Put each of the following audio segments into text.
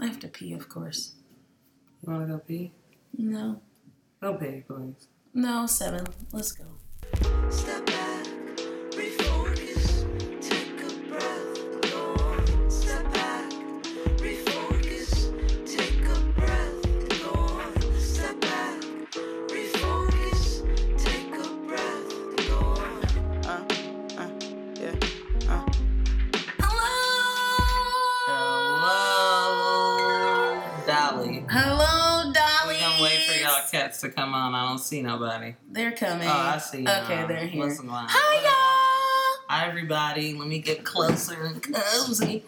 I have to pee, of course. You want to go pee? No. Go pee, please. No, seven. Let's go. Step on. I don't see nobody. They're coming. Oh, I see. Okay, y'all. they're here. On? Hi, y'all. Hi, everybody. Let me get closer and cozy.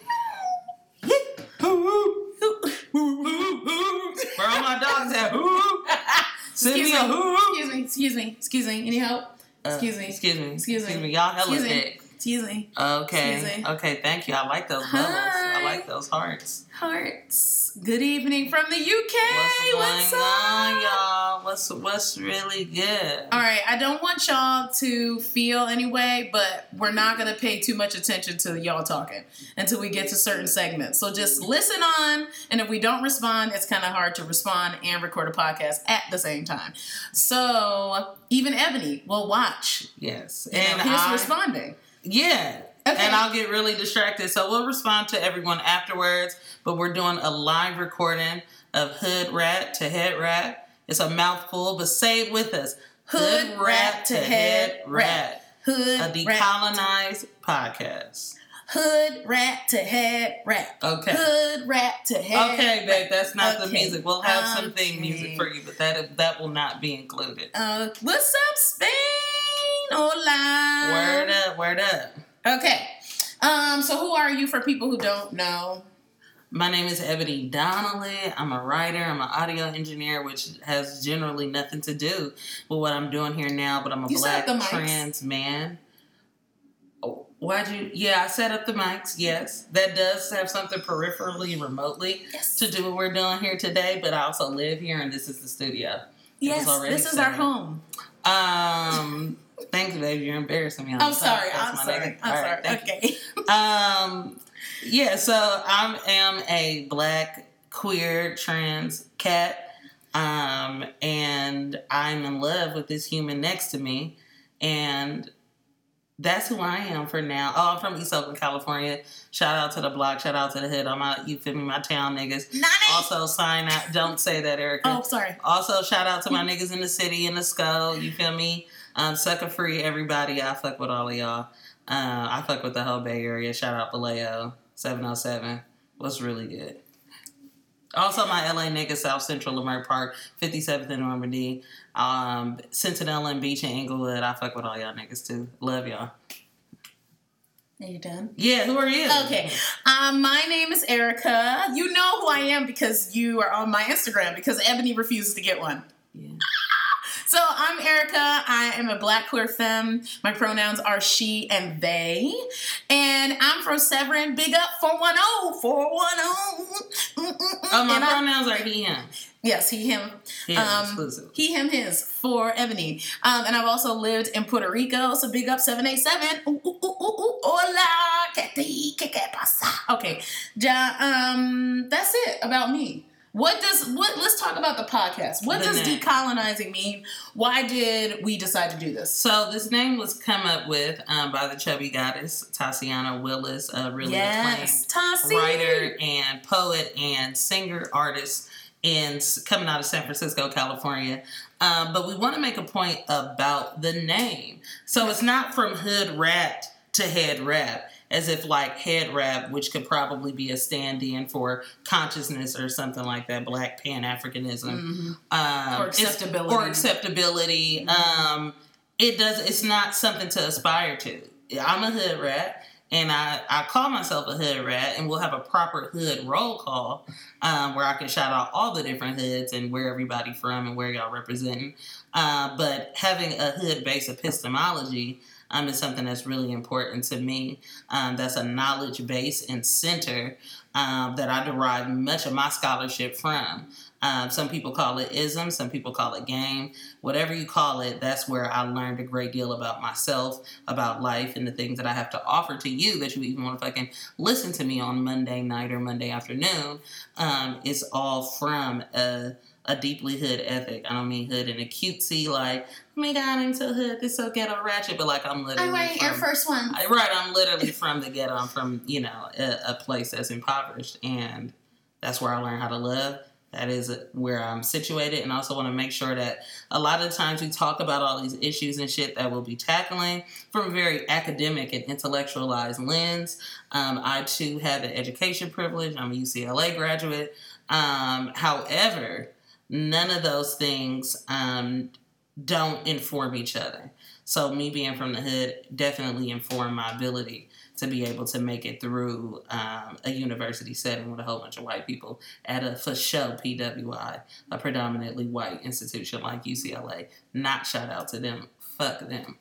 Where all my dogs at? Send me Excuse a me. hoo. Excuse me. Excuse me. Excuse me. Any help? Uh, Excuse me. Excuse me. Excuse me. Excuse me. Y'all hella Excuse me. Excuse me. Okay. Okay. Thank you. I like those bubbles. I like those hearts. Hearts. Good evening from the UK. What's going What's on, up? y'all? What's what's really good? All right, I don't want y'all to feel anyway, but we're not going to pay too much attention to y'all talking until we get to certain segments. So just listen on, and if we don't respond, it's kind of hard to respond and record a podcast at the same time. So even Ebony will watch, Yes. you know, And I, responding. Yeah. Okay. And I'll get really distracted. So we'll respond to everyone afterwards. But we're doing a live recording of Hood Rat to Head Wrap. It's a mouthful, but say it with us. Hood rat to head wrap. Hood A rat, decolonized podcast. hood rat to head wrap. Okay. Hood rat to head. Okay, babe, that's not the music. We'll have some theme music for you, but that that will not be included. Uh, what's up, Spain? Hola. Word word up. Okay. Um, so who are you for people who don't know? My name is Ebony Donnelly. I'm a writer. I'm an audio engineer, which has generally nothing to do with what I'm doing here now. But I'm a You black trans man. Oh, why'd you? Yeah, I set up the mics. Yes, that does have something peripherally, remotely Yes. to do what we're doing here today. But I also live here, and this is the studio. Yes, this is our home. Um, thanks, babe. You're embarrassing me. I'm sorry. I'm sorry. nigga. I'm right, sorry. Okay. Um, yeah, so I am a black queer trans cat, um, and I'm in love with this human next to me, and that's who I am for now. Oh, I'm from East Oakland, California. Shout out to the block. Shout out to the hood. I'm out. You feel me? My town niggas. Nani. Also, sign out. Don't say that, Ericka. oh, sorry. Also, shout out to my niggas in the city in the skull. You feel me? Um, sucker free, everybody. I fuck with all of y'all. Uh, I fuck with the whole Bay Area. Shout out Vallejo, 707. What's really good? Also, my LA niggas, South Central Leimert Park, 57th and Normandie, um, Centinela and Beach and Inglewood. I fuck with all y'all niggas too. Love y'all. Are you done? Yeah, who are you? Okay. Um, my name is Ericka. You know who I am because you are on my Instagram because Ebony refuses to get one. Yeah. So I'm Ericka. I am a black queer femme. My pronouns are she and they. And I'm from Severn. Big up 410. 410. Oh, my And I- pronouns are he, him. Yes, he, him. Yeah, Um, exclusive. He, him, his for Ebony. Um, and I've also lived in Puerto Rico, so big up 787. Ooh, ooh, ooh, ooh, hola, que te, que que pasa? Okay, ja, um, that's it about me. What does what? Let's talk about the podcast. What The does name. decolonizing mean? Why did we decide to do this? So this name was come up with um, by the chubby goddess Tatiana Willis, a really yes, acclaimed writer and poet and singer artist and coming out of San Francisco, California. Um, but we want to make a point about the name. So it's not from hood rat to head wrap, as if like head wrap, which could probably be a stand-in for consciousness or something like that, Black Pan Africanism Mhm. um, Or acceptability. or acceptability. Um, it does. It's not something to aspire to. I'm a hood rat, and I I call myself a hood rat, and we'll have a proper hood roll call um, where I can shout out all the different hoods and where everybody from and where y'all representing. Uh, but having a hood based epistemology. Um, is something that's really important to me. Um, that's a knowledge base and center um, that I derive much of my scholarship from. Um, some people call it ism, some people call it game. Whatever you call it, that's where I learned a great deal about myself, about life, and the things that I have to offer to you that you even want to fucking listen to me on Monday night or Monday afternoon. Um, it's all from a, a deeply hood ethic. I don't mean hood in a cutesy, like, oh my god, I'm so hood, this so ghetto ratchet, but like I'm literally. from- First One. I- Right, I'm literally from the ghetto. I'm from you know a, a place that's impoverished, and that's where I learned how to love. That is where I'm situated, and I also want to make sure that a lot of times we talk about all these issues and shit that we'll be tackling from a very academic and intellectualized lens. Um, I too have an education privilege. I'm a UCLA graduate. Um, however, none of those things um, don't inform each other. So me being from the hood definitely informed my ability to be able to make it through um, a university setting with a whole bunch of white people at a for show PWI, a predominantly white institution like UCLA. Not shout out to them. Fuck them.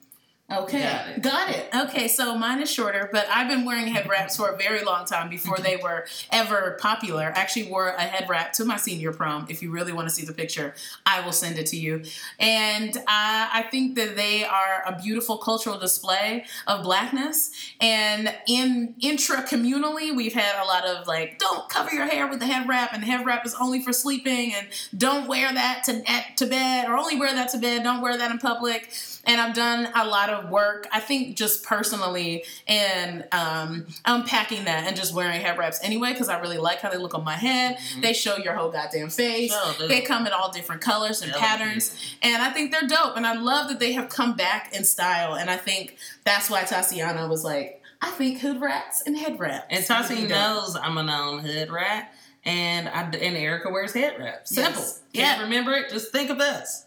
Okay, Got it. got it. Okay, so mine is shorter, but I've been wearing head wraps for a very long time before they were ever popular. I actually wore a head wrap to my senior prom. If you really want to see the picture, I will send it to you. And I, I think that they are a beautiful cultural display of blackness. And in intra communally, we've had a lot of like, don't cover your hair with the head wrap, and the head wrap is only for sleeping, and don't wear that to at, to bed, or only wear that to bed. Don't wear that in public and I've done a lot of work. I think just personally in um, unpacking that and just wearing head wraps anyway because I really like how they look on my head. Mhm. They show your whole goddamn face. Sure. They come in all different colors and Hell patterns, and I think they're dope. And I love that they have come back in style. And I think that's why Tatiana was like, I think hood wraps and head wraps. And would Tati be dope. knows I'm a known hood rat, and I and Ericka wears head wraps. Simple. Yes. Can't Yeah. remember it? Just think of us.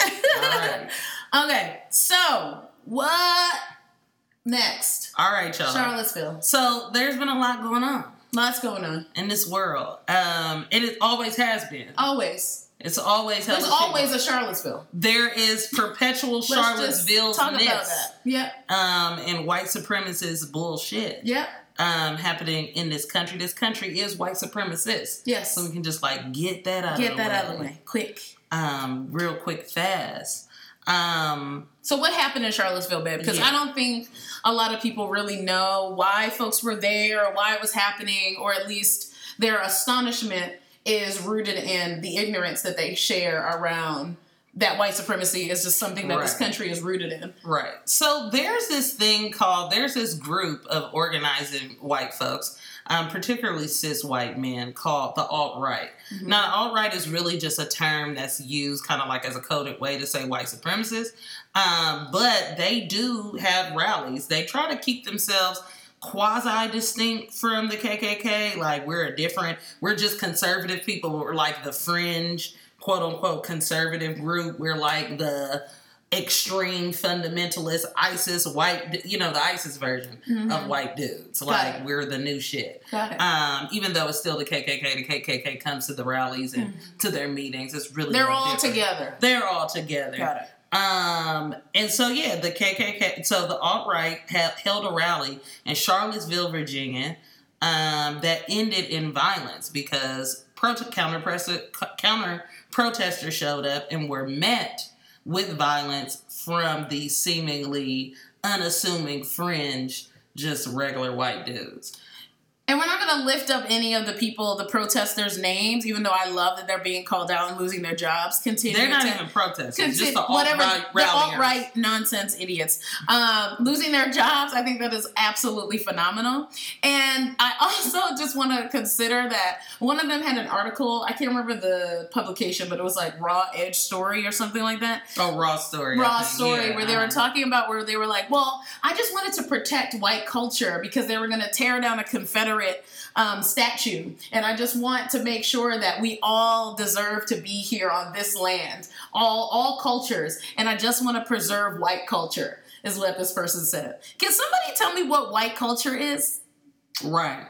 Right. Okay, so what next? All right, y'all. Charlottesville. So there's been a lot going on Lots going on. in this world. Um, it is, always has been. Always. It's always There's always a Charlottesville. There is perpetual Charlottesville talk about that. Yep. um, and white supremacist bullshit Yep. um, happening in this country. This country is white supremacist. Yes. So we can just like get that out Get of the that way. out of the way. Quick. Um, real quick, fast. Um, So what happened in Charlottesville, babe? Because Yeah. I don't think a lot of people really know why folks were there or why it was happening, or at least their astonishment is rooted in the ignorance that they share around that white supremacy is just something that this country is rooted in. Right. So there's this thing called there's this group of organizing white folks, um, particularly cis white men, called the alt right. Mhm. Now, alt right is really just a term that's used kind of like as a coded way to say white supremacists, um, but they do have rallies. They try to keep themselves quasi distinct from the KKK. Like we're a different, we're just conservative people. We're like the fringe, quote unquote, conservative group. We're like the extreme fundamentalist ISIS white, you know, the ISIS version of Mhm. white dudes. Got Like it. we're the new shit. Um, even though it's still the KKK, the KKK comes to the rallies and to their meetings. It's really Mm-hmm. They're all different. together. They're all together. Got it. Um, and so yeah, the KKK. So the alt right held a rally in Charlottesville, Virginia, um, that ended in violence because pro- counter counter protesters showed up and were met with violence from the seemingly unassuming fringe, just regular white dudes. And we're not going to lift up any of the people, the protesters' names, even though I love that they're being called out and losing their jobs. Continue They're not to even protesters, Conti- just the whatever right the alt right nonsense idiots um, losing their jobs. I think that is absolutely phenomenal. And I also just want to consider that one of them had an article. I can't remember the publication, but it was like Raw Edge Story or something like that. Oh, raw story. Raw story Yeah, where they were uh-huh. talking about where they were like, well, I just wanted to protect white culture because they were going to tear down a Confederate um, statue, and I just want to make sure that we all deserve to be here on this land, all all cultures, and I just want to preserve white culture. Is what this person said. Can somebody tell me what white culture is? Right.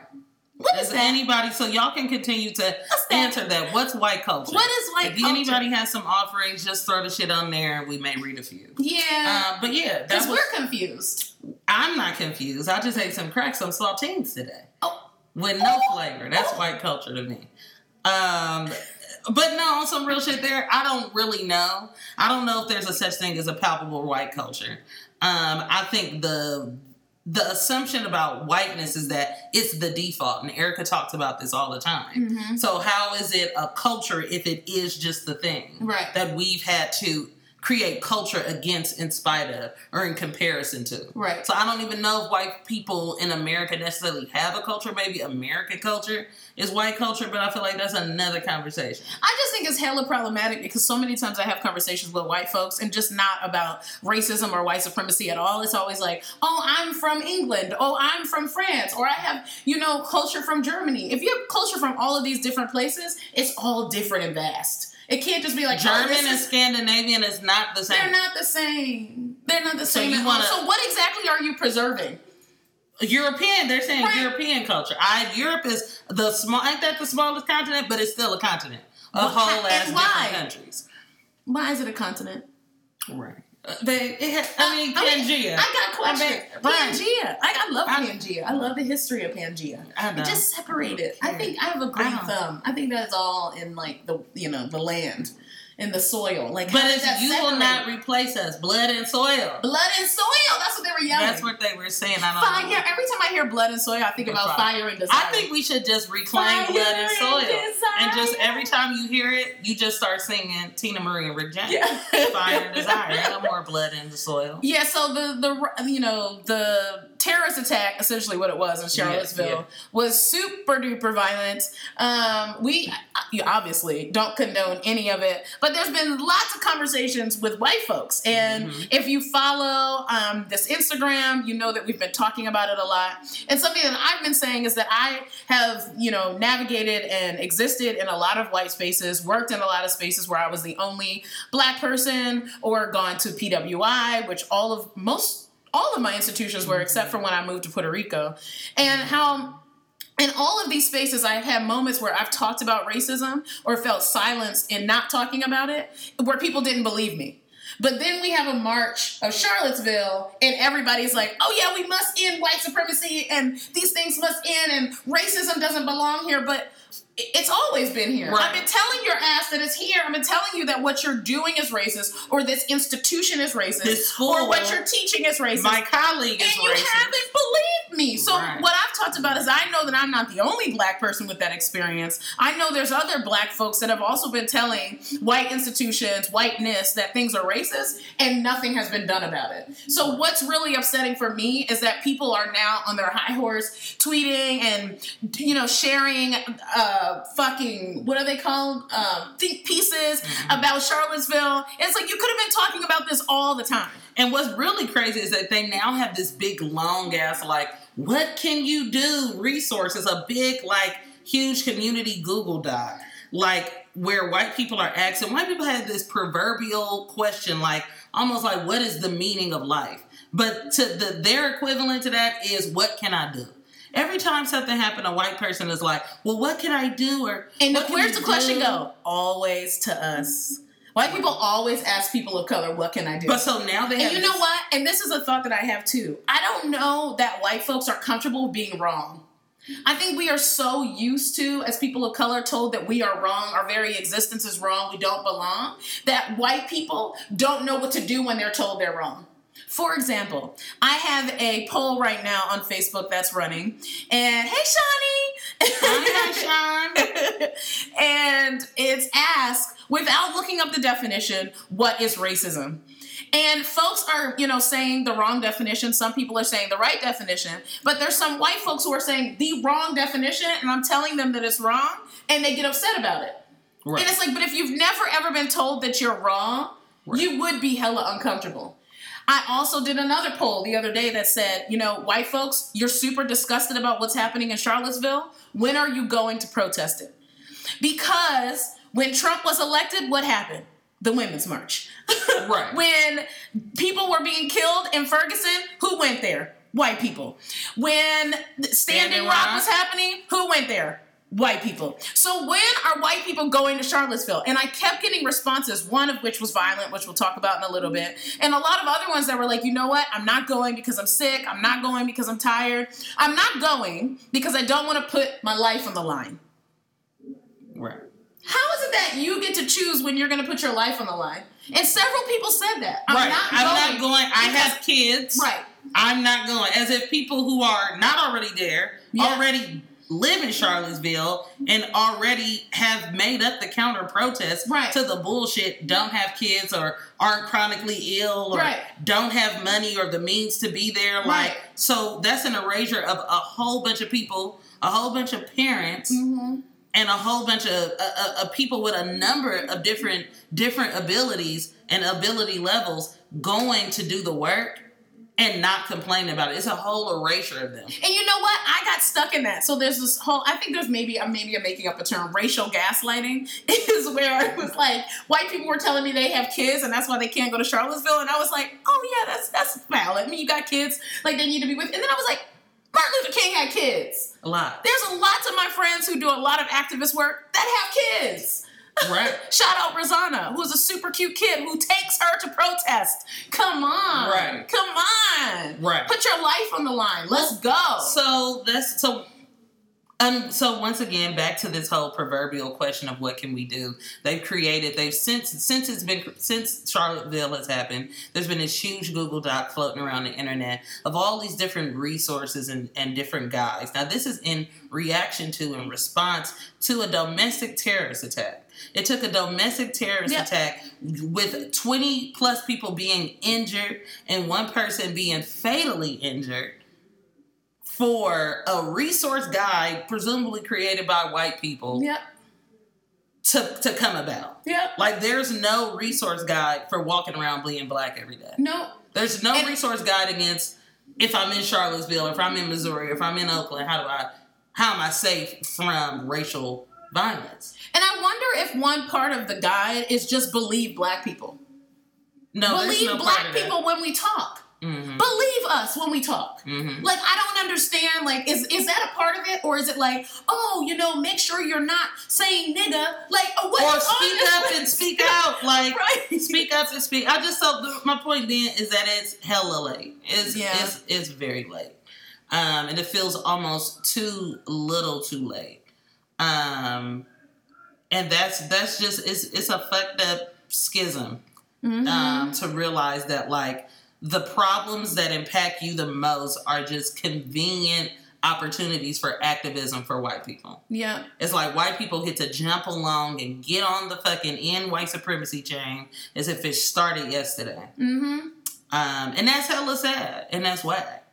What is that? anybody? So y'all can continue to answer that. What's white culture? What is white if culture? anybody has some offerings, just throw the shit on there, and we may read a few. Yeah, Uh, but yeah, because we're confused. I'm not confused. I just ate some crack, some saltines today Oh. With no flavor. That's white culture to me. Um, but no, on some real shit there, I don't really know. I don't know if there's a such thing as a palpable white culture. Um, I think the the assumption about whiteness is that it's the default, and Erica talks about this all the time. Mm-hmm. So how is it a culture if it is just the thing Right. that we've had to create culture against in spite of or in comparison to? Right. So I don't even know if white people in America necessarily have a culture. Maybe American culture is white culture, but I feel like that's another conversation. I just think it's hella problematic because so many times I have conversations with white folks and just not about racism or white supremacy at all. It's always like, oh, I'm from England. Oh, I'm from France. Or I have, you know, culture from Germany. If you have culture from all of these different places, it's all different and vast. It can't just be like oh, German this and is- Scandinavian is not the same. They're not the same. They're not the same. you wanna- so what exactly are you preserving? European, they're saying Right. European culture. I Europe is the small. Ain't that the smallest continent? But it's still a continent. A Why- whole ass why? different countries. Why is it a continent? Right. Uh, they. It ha- I mean, I mean, Pangea. I got a question. I mean. Pangea. I, I love I- Pangea. I love the history of Pangea. I know. It just separated. I think I have a green thumb. I think that's all in like the you know the land, in the soil. Like, but how it's, does that you will not replace us. Blood and soil. blood and soil. That's what they were yelling. That's what they were saying. I don't fire. know. Every time I hear blood and soil, I think about Fire. fire and desire. I think we should just reclaim Fire blood and soil. desire. And just every time you hear it, you just start singing Teena Marie and Rick James. Yeah. Fire and desire. No more blood in the soil. Yeah, so the the you know the terrorist attack, essentially what it was in Charlottesville, yeah. was super duper violent. Um, we obviously don't condone any of it, but there's been lots of conversations with white folks, and Mhm. if you follow um, this Instagram, you know that we've been talking about it a lot. And something that I've been saying is that I have you know navigated and existed in a lot of white spaces, worked in a lot of spaces where I was the only black person, or gone to PWI, which all of most all of my institutions were except for when I moved to Puerto Rico, and how in all of these spaces I've had moments where I've talked about racism or felt silenced in not talking about it, where people didn't believe me. But then we have a march of Charlottesville, and everybody's like, oh yeah, we must end white supremacy, and these things must end, and racism doesn't belong here. But it's always been here. Right. I've been telling your ass that it's here. I've been telling you that what you're doing is racist, or this institution is racist, This school- or what you're teaching is racist. My colleague is racist. and you racist. haven't believed me. So Right. what I've talked about is I know that I'm not the only black person with that experience. I know there's other black folks that have also been telling white institutions, whiteness, that things are racist, and nothing has been done about it. So what's really upsetting for me is that people are now on their high horse tweeting and you know sharing uh fucking what are they called um think pieces about Charlottesville. It's like you could have been talking about this all the time. And what's really crazy is that they now have this big long ass like, what can you do? Resources, a big like huge community Google Doc, like where white people are asking. White people have this proverbial question, like almost like, what is the meaning of life? But to the their equivalent to that is, what can I do? Every time something happened, a white person is like, well, what can I do? Or And "What can where's the question do?" go? Always to us. White people always ask people of color, what can I do? But so now they have and you know what? And this is a thought that I have too. I don't know that white folks are comfortable being wrong. I think we are so used to, as people of color, told that we are wrong, our very existence is wrong, we don't belong, that white people don't know what to do when they're told they're wrong. For example, I have a poll right now on Facebook that's running, and hey, Shawnee! Hi, Sean. and it's asked without looking up the definition, what is racism? And folks are, you know, saying the wrong definition. Some people are saying the right definition. But there's some white folks who are saying the wrong definition, and I'm telling them that it's wrong, and they get upset about it. Right. And it's like, but if you've never ever been told that you're wrong, Right. you would be hella uncomfortable. I also did another poll the other day that said, you know, white folks, you're super disgusted about what's happening in Charlottesville. When are you going to protest it? Because when Trump was elected, what happened? The Women's March. Right. when people were being killed in Ferguson, who went there? White people. When Standing Standing Rock Rock. was happening, who went there? White people. So when are white people going to Charlottesville? And I kept getting responses, one of which was violent, which we'll talk about in a little bit, and a lot of other ones that were like, you know what? I'm not going because I'm sick. I'm not going because I'm tired. I'm not going because I don't want to put my life on the line. right. How is it that you get to choose when you're going to put your life on the line? And several people said that. I'm right. not I'm going. not going. I because- have kids. Right. I'm not going. As if people who are not already there Yeah. already live in Charlottesville and already have made up the counter protest Right. to the bullshit, don't have kids or aren't chronically ill or Right. don't have money or the means to be there. Like Right. so that's an erasure of a whole bunch of people, a whole bunch of parents Mm-hmm. and a whole bunch of, of people with a number of different different abilities and ability levels going to do the work and not complaining about it. It's a whole erasure of them. And you know what? I got stuck in that. So there's this whole. I think there's maybe I'm maybe I'm making up a term. Racial gaslighting is where it was like white people were telling me they have kids and that's why they can't go to Charlottesville, and I was like, oh yeah, that's that's valid. I mean, you got kids, like they need to be with. And then I was like, Martin Luther King had kids. A lot. There's a lot of my friends who do a lot of activist work that have kids. Right. Shout out Rosanna, who's a super cute kid who takes her to protest. Come on. Right. Come on. Right. Put your life on the line. Let's go. So that's so. Um, so once again, back to this whole proverbial question of what can we do? They've created. They've since since it's been since Charlottesville has happened. There's been this huge Google Doc floating around the internet of all these different resources and, and different guides. Now this is in reaction to and response to a domestic terrorist attack. It took a domestic terrorist Yeah. attack with 20 plus people being injured and one person being fatally injured for a resource guide, presumably created by white people, Yep. to, to come about. Yep. Like, there's no resource guide for walking around being black every day. No. There's no And- resource guide against if I'm in Charlottesville, if I'm in Missouri, if I'm in Oakland, how do I, how am I safe from racial violence? And I wonder if one part of the guide is just believe black people. No, believe no black people when we talk. Mhm, Believe us when we talk. mhm. Like I don't understand. Like, is is that a part of it, or is it like, oh, you know, make sure you're not saying nigga? Like, uh, what Or speak up and speak out. Like, right. speak up and speak. I just so my point being is that it's hella late. It's Yeah. it's it's very late, um, and it feels almost too little, too late. Um, and that's that's just it's it's a fucked up schism Mhm. um, to realize that like the problems that impact you the most are just convenient opportunities for activism for white people. yeah. It's like white people get to jump along and get on the fucking in white supremacy chain as if it started yesterday. Mm-hmm. Um, and that's hella sad. And that's whack.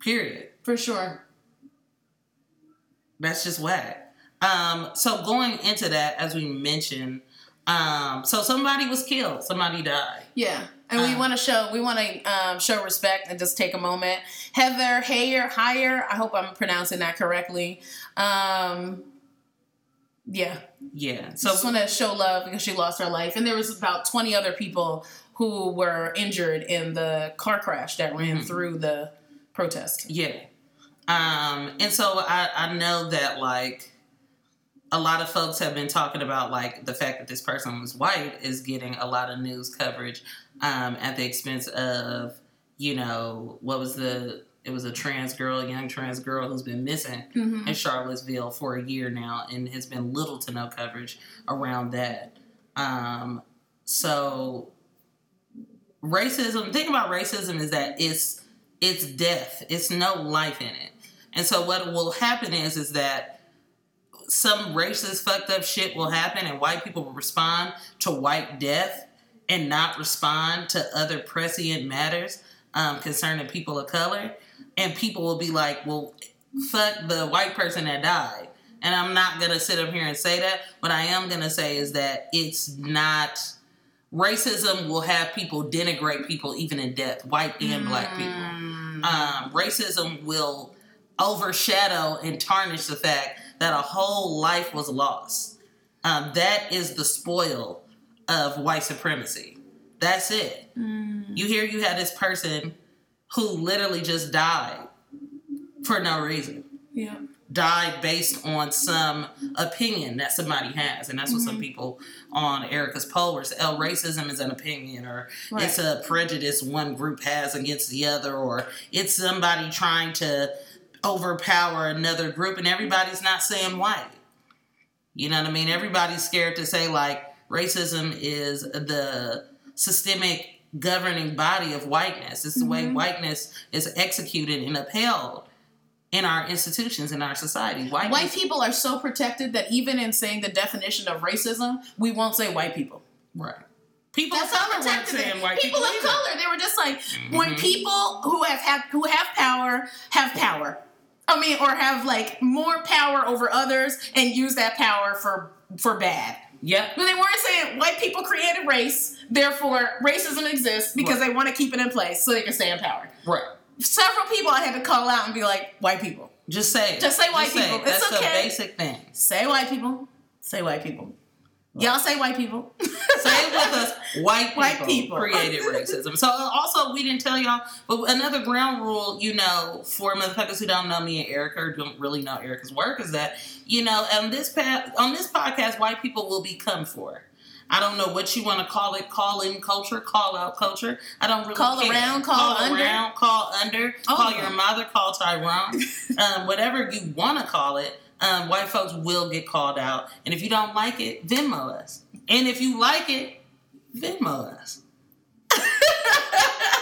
Period. For sure. That's just whack. Um, so going into that, as we mentioned, um, so somebody was killed, somebody died. Yeah. And we Uh. want to show we want to um, show respect and just take a moment. Heather Heyer Higher. I hope I'm pronouncing that correctly. Um, yeah. Yeah. So just want to show love because she lost her life, and there was about 20 other people who were injured in the car crash that ran Mhm. through the protest. Yeah. Um, and so I, I know that like a lot of folks have been talking about like the fact that this person was white is getting a lot of news coverage um, at the expense of, you know, what was the it was a trans girl, a young trans girl who's been missing Mm-hmm. in Charlottesville for a year now and has been little to no coverage around that. Um, so racism, the thing about racism is that it's it's death. It's no life in it. And so what will happen is is that some racist fucked up shit will happen and white people will respond to white death and not respond to other prescient matters um, concerning people of color. And people will be like, well, fuck the white person that died. And I'm not gonna sit up here and say that. What I am gonna say is that it's not racism will have people denigrate people even in death, white and black people. Mm. Um, racism will overshadow and tarnish the fact that a whole life was lost. Um, that is the spoil of white supremacy. That's it. Mm. You hear you had this person who literally just died for no reason Yeah. died based on some opinion that somebody has. And that's what some people on Ericka's poll were saying, oh, racism is an opinion or Right. it's a prejudice one group has against the other or it's somebody trying to overpower another group and everybody's not saying white. You know what I mean? Everybody's scared to say like racism is the systemic governing body of whiteness. It's the way Mhm. whiteness is executed and upheld in our institutions in our society. Whiteness, White people are so protected that even in saying the definition of racism, we won't say white people. right? People That's of color weren't saying white people, people. of either. color. They were just like when Mhm. people who have, have who have power have power. I mean, or have like more power over others and use that power for for bad. Yep. But they weren't saying white people created race, therefore racism exists because Right. they want to keep it in place so they can stay in power. Right. Several people I had to call out and be like, white people. Just say it. Just say white it. people. It's That's okay. the basic thing. Say white people. Say white people. Y'all say white people. Say it with us. White people, White people. created racism. So uh, also we didn't tell y'all, but another ground rule, you know, for motherfuckers who don't know me and Ericka or don't really know Ericka's work is that, you know, on this pa- on this podcast, white people will be come for. I don't know what you want to call it, call in culture, call out culture. I don't really Call care. around, call under. around, call under, Oh, call your mother, call Tyrone. um, whatever you want to call it, um, white folks will get called out. And if you don't like it, Venmo us. And if you like it, Venmo us.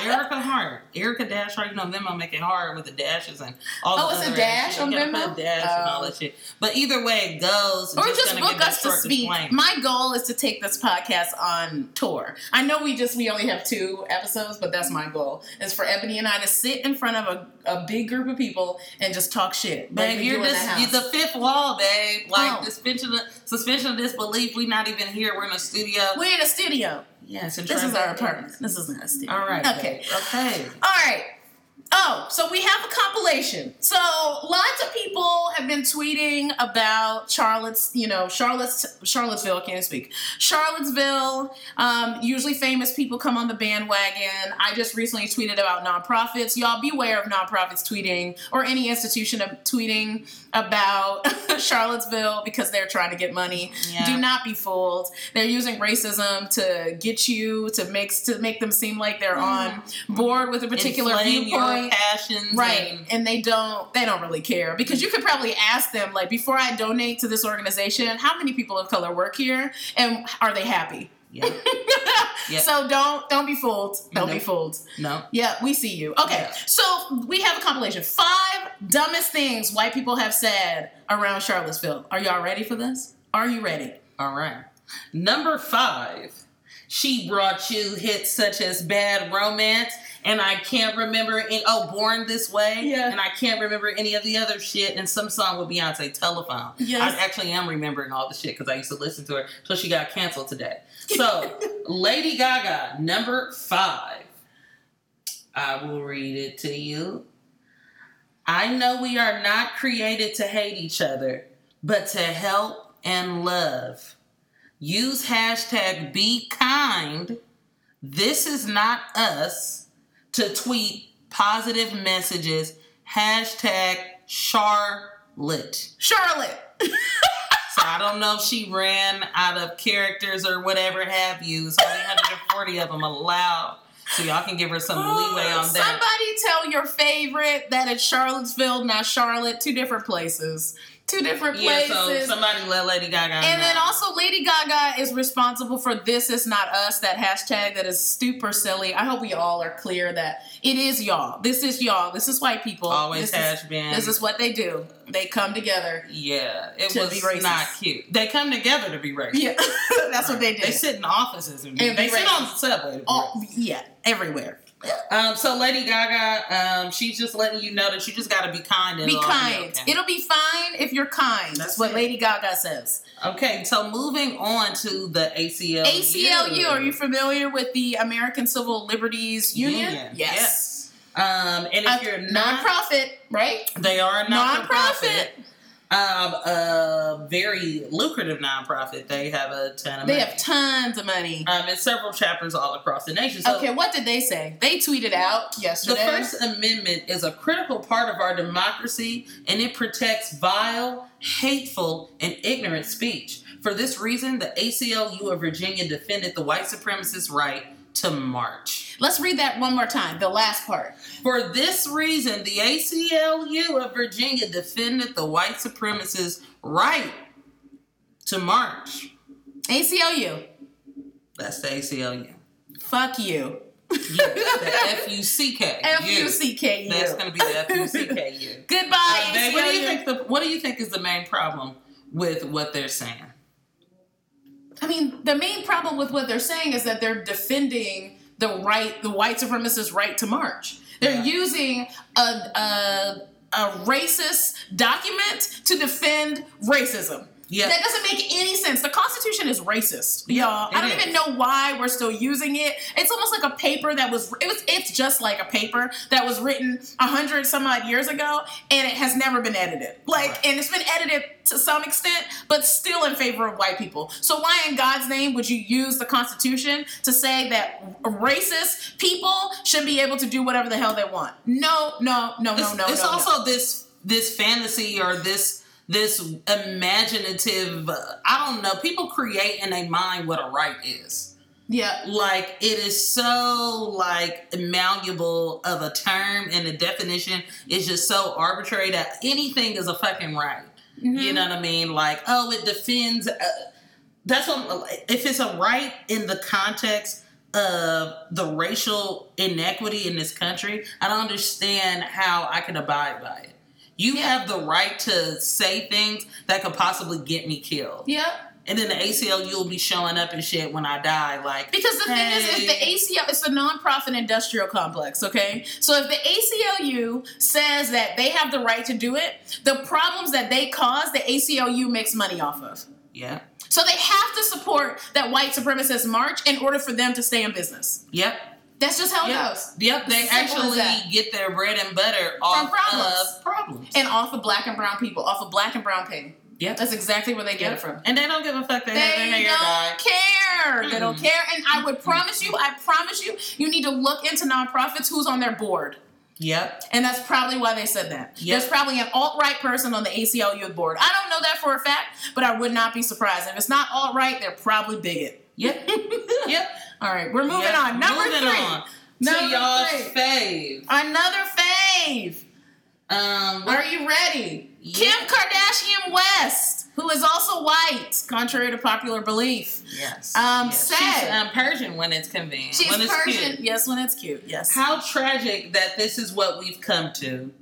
Ericka Hart. Ericka Dash Hart. You know, Venmo make it hard with the dashes and all the Oh, the it's a dash on Venmo? dash and all Oh. that shit. But either way it goes, or I'm just book us to speak. disclaimer. My goal is to take this podcast on tour. I know we just we only have two episodes, but that's my goal. Is for Ebony and I to sit in front of a, a big group of people and just talk shit. like Babe, we you're just you're the fifth wall, babe. Like Oh. suspension of suspension of disbelief. We're not even here. We're in a studio. We're in a studio. Yes, This is our apartment. This is not a studio. All right. Okay. babe. Okay. All right. Oh, so we have a compilation. So lots of people have been tweeting about Charlotte's, you know, Charlotte's Charlottesville. I can't speak. Charlottesville. Um, usually famous people come on the bandwagon. I just recently tweeted about nonprofits. Y'all beware of nonprofits tweeting or any institution of tweeting about Charlottesville because they're trying to get money. Yeah. Do not be fooled. They're using racism to get you to make to make them seem like they're mm. on board with a particular Inflame viewpoint. passions. Right, and- and they don't they don't really care because you could probably ask them like before I donate to this organization, how many people of color work here and are they happy? yeah. So don't don't be fooled. Don't be fooled. No. Yeah, we see you. Okay, Yeah. so we have a compilation. Five dumbest things white people have said around Charlottesville. Are y'all ready for this? Are you ready? All right. Number five. She brought you hits such as Bad Romance, and I can't remember oh Born This Way, Yeah. and I can't remember any of the other shit. And some song with Beyonce, Telephone. Yes. I actually am remembering all the shit because I used to listen to her till she got canceled today. So Lady Gaga, number five. I will read it to you. I know we are not created to hate each other, but to help and love. Use hashtag be kind. This is not us to tweet positive messages. Hashtag Charlotte. Charlotte. So I don't know if she ran out of characters or whatever have you. It's only 140 of them allowed. So y'all can give her some leeway on that. Somebody tell your favorite that it's Charlottesville, not Charlotte. Two different places. Two different Yeah, places. so somebody let Lady Gaga and know. then also Lady Gaga is responsible for this is not us, that hashtag that is super silly. I hope we all are clear that it is y'all. This is y'all. This is white people. always this has is, been. This is what they do. They come together. yeah, it to was be racist. not cute. They come together to be racist. Yeah. That's what they do. They sit in offices and, And they sit on the subway. Oh, yeah, everywhere. Um, so Lady Gaga, um, she's just letting you know that you just got to be kind. And Be kind. okay. It'll be fine if you're kind. That's what it. Lady Gaga says. Okay, so moving on to the ACLU. ACLU, are you familiar with the American Civil Liberties Union? Union, Yes. Um, and if A you're not, nonprofit, right? they are a non-profit. Nonprofit. Um, a very lucrative nonprofit. They have a ton of They money. have tons of money. um, in several chapters all across the nation. So okay, what did they say? They tweeted out yesterday. The. First Amendment is a critical part of our democracy and it protects vile, hateful, and ignorant speech. For this reason, the ACLU of Virginia defended the white supremacist right to march. Let's read that one more time. The last part. For this reason, the ACLU of Virginia defended the white supremacist right to march. ACLU. That's the ACLU. Fuck you. You, the F U C K. F You. U C K U. That's gonna be the F U C K U. Goodbye, Uh, babe, what do you think? The, what do you think is the main problem with what they're saying? I mean, the main problem with what they're saying is that they're defending the right, the white supremacist right to march. They're Yeah. using a, a a racist document to defend racism. Yeah. That doesn't make any sense. The Constitution is racist, Yeah, y'all. it I don't is. even know why we're still using it. It's almost like a paper that was. It was. It's just like a paper that was written a hundred some odd years ago, and it has never been edited. Like, Right. and it's been edited to some extent, but still in favor of white people. So why, in God's name, would you use the Constitution to say that racist people should be able to do whatever the hell they want? No, no, no, no, it's, no. it's no, no. also this this fantasy or this this imaginative. I don't know. People create in their mind what a right is. yeah. Like it is so like malleable of a term, and the definition is just so arbitrary that anything is a fucking right. Mm-hmm. You know what I mean? Like, oh, it defends. Uh, that's what. If it's a right in the context of the racial inequity in this country, I don't understand how I can abide by it. You have the right to say things that could possibly get me killed, Yeah. and then the ACLU will be showing up and shit when I die. Like, Because the thing is, hey. if the ACL, it's a nonprofit industrial complex, okay? So if the ACLU says that they have the right to do it, the problems that they cause, the ACLU makes money off of. yeah, So they have to support that white supremacist march in order for them to stay in business. yep. That's just how it Yep. goes. Yep, they Simple actually get their bread and butter off problems. of problems. And off of black and brown people, off of black and brown pain. yep. That's exactly where they get Yep. it from. And they don't give a fuck They died. don't care. They don't care. And I would promise you, I promise you, you need to look into nonprofits who's on their board. Yep. And that's probably why they said that. Yep. There's probably an alt right person on the ACLU board. I don't know that for a fact, but I would not be surprised. If it's not alt right, they're probably bigot. Yep. yep. All right, we're moving Yep. on. Number Moving three. on Number to y'all's three. fave. Another fave. Um, Are you ready? Yeah. Kim Kardashian West, who is also white, contrary to popular belief. yes. Um, yes. She's um, Persian when it's convenient. She's when it's Persian. cute. Yes, when it's cute. Yes. How tragic that this is what we've come to.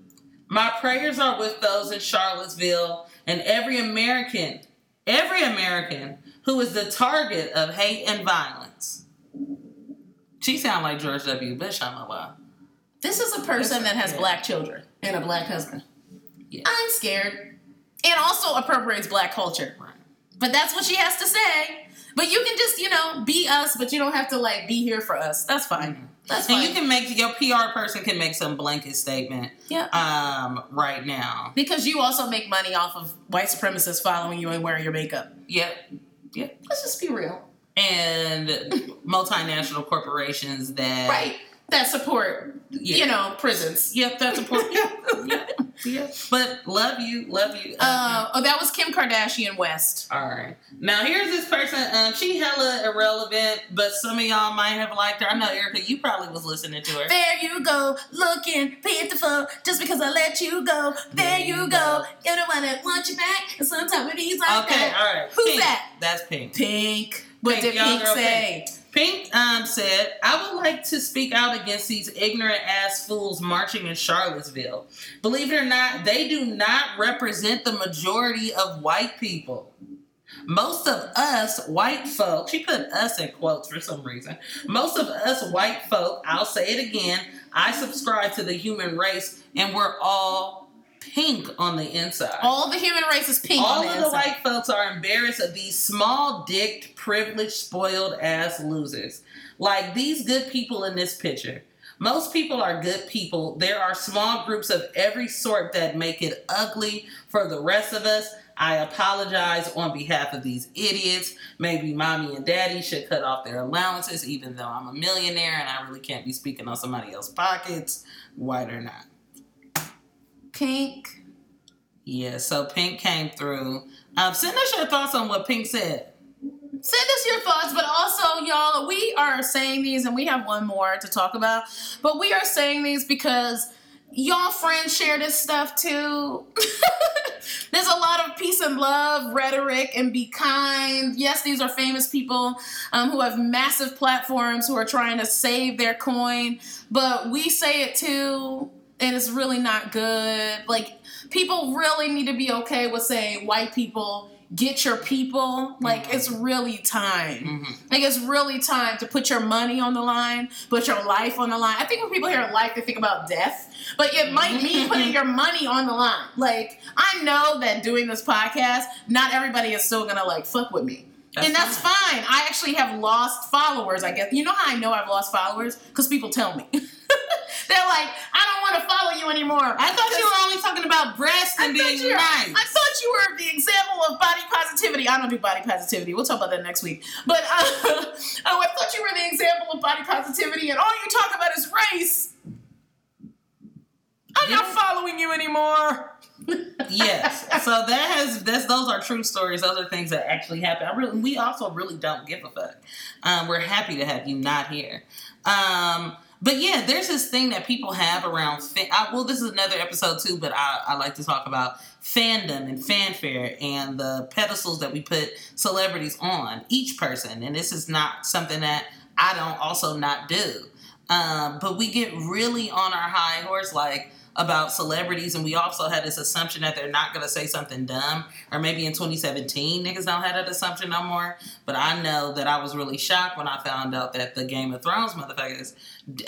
My prayers are with those in Charlottesville and every American, every American who is the target of hate and violence. She sounds like George W. Bush on the why. This is a person that has Yeah. black children and a black husband. Yeah. I'm scared. And also appropriates black culture. Right. But that's what she has to say. But you can just, you know, be us, but you don't have to like be here for us. That's fine. That's And fine. you can make your PR person can make some blanket statement yeah. um right now. Because you also make money off of white supremacists following you and wearing your makeup. Yep. Yeah, let's just be real. And multinational corporations that Right. That support, Yeah. you know, prisons. Yep, that's important. yep, yep. But love you, love you. Uh, oh, that was Kim Kardashian West. All right. Now here's this person. Um, she hella irrelevant, but some of y'all might have liked her. I know Ericka, you probably was listening to her. There you go, looking pitiful, just because I let you go. There you go, you're the one that wants you back, and sometimes it is like Okay, that. all right. Who's Pink. that? That's Pink. Pink. What Pink, did Pink say? Pink um, said, I would like to speak out against these ignorant ass fools marching in Charlottesville. Believe it or not, they do not represent the majority of white people. Most of us white folk, she put us in quotes for some reason. Most of us white folk, I'll say it again, I subscribe to the human race and we're all pink on the inside. All the human race is pink All on of the the inside. white folks are embarrassed of these small dicked, privileged, spoiled ass losers. Like these good people in this picture. Most people are good people. There are small groups of every sort that make it ugly for the rest of us. I apologize on behalf of these idiots. Maybe mommy and daddy should cut off their allowances, even though I'm a millionaire and I really can't be speaking on somebody else's pockets, white or not. Pink. Yeah, so Pink came through. Um, send us your thoughts on what Pink said. Send us your thoughts, but also, y'all, we are saying these, and we have one more to talk about. But we are saying these because y'all friends share this stuff too. There's a lot of peace and love rhetoric and be kind. Yes, these are famous people um, who have massive platforms who are trying to save their coin, but we say it too, and it's really not good. Like, people really need to be okay with saying white people get your people. Like, it's mm-hmm. really time. Mm-hmm. Like, it's really time to put your money on the line, put your life on the line. I think when people hear life, they think about death, but it might mean putting your money on the line. Like, I know that doing this podcast, not everybody is still gonna like fuck with me. That's and that's fine. I actually have lost followers, I guess. You know how I know I've lost followers? Because people tell me. They're like, want to follow you anymore. I thought you were only talking about breasts and being were, nice. I thought you were the example of body positivity. I don't do body positivity. We'll talk about that next week. But uh, oh, I thought you were the example of body positivity, and all you talk about is race. I'm not following you anymore. yes. So that has that's those are true stories. Those are things that actually happen. I really we also really don't give a fuck. Um, we're happy to have you not here. Um, but yeah, there's this thing that people have around. Fa- I, well, this is another episode too, but I, I like to talk about fandom and fanfare and the pedestals that we put celebrities on each person. And this is not something that I don't also not do. Um, but we get really on our high horse, like about celebrities, and we also had this assumption that they're not going to say something dumb, or maybe in 2017 niggas don't have that assumption no more. But I know that I was really shocked when I found out that the Game of Thrones motherfuckers,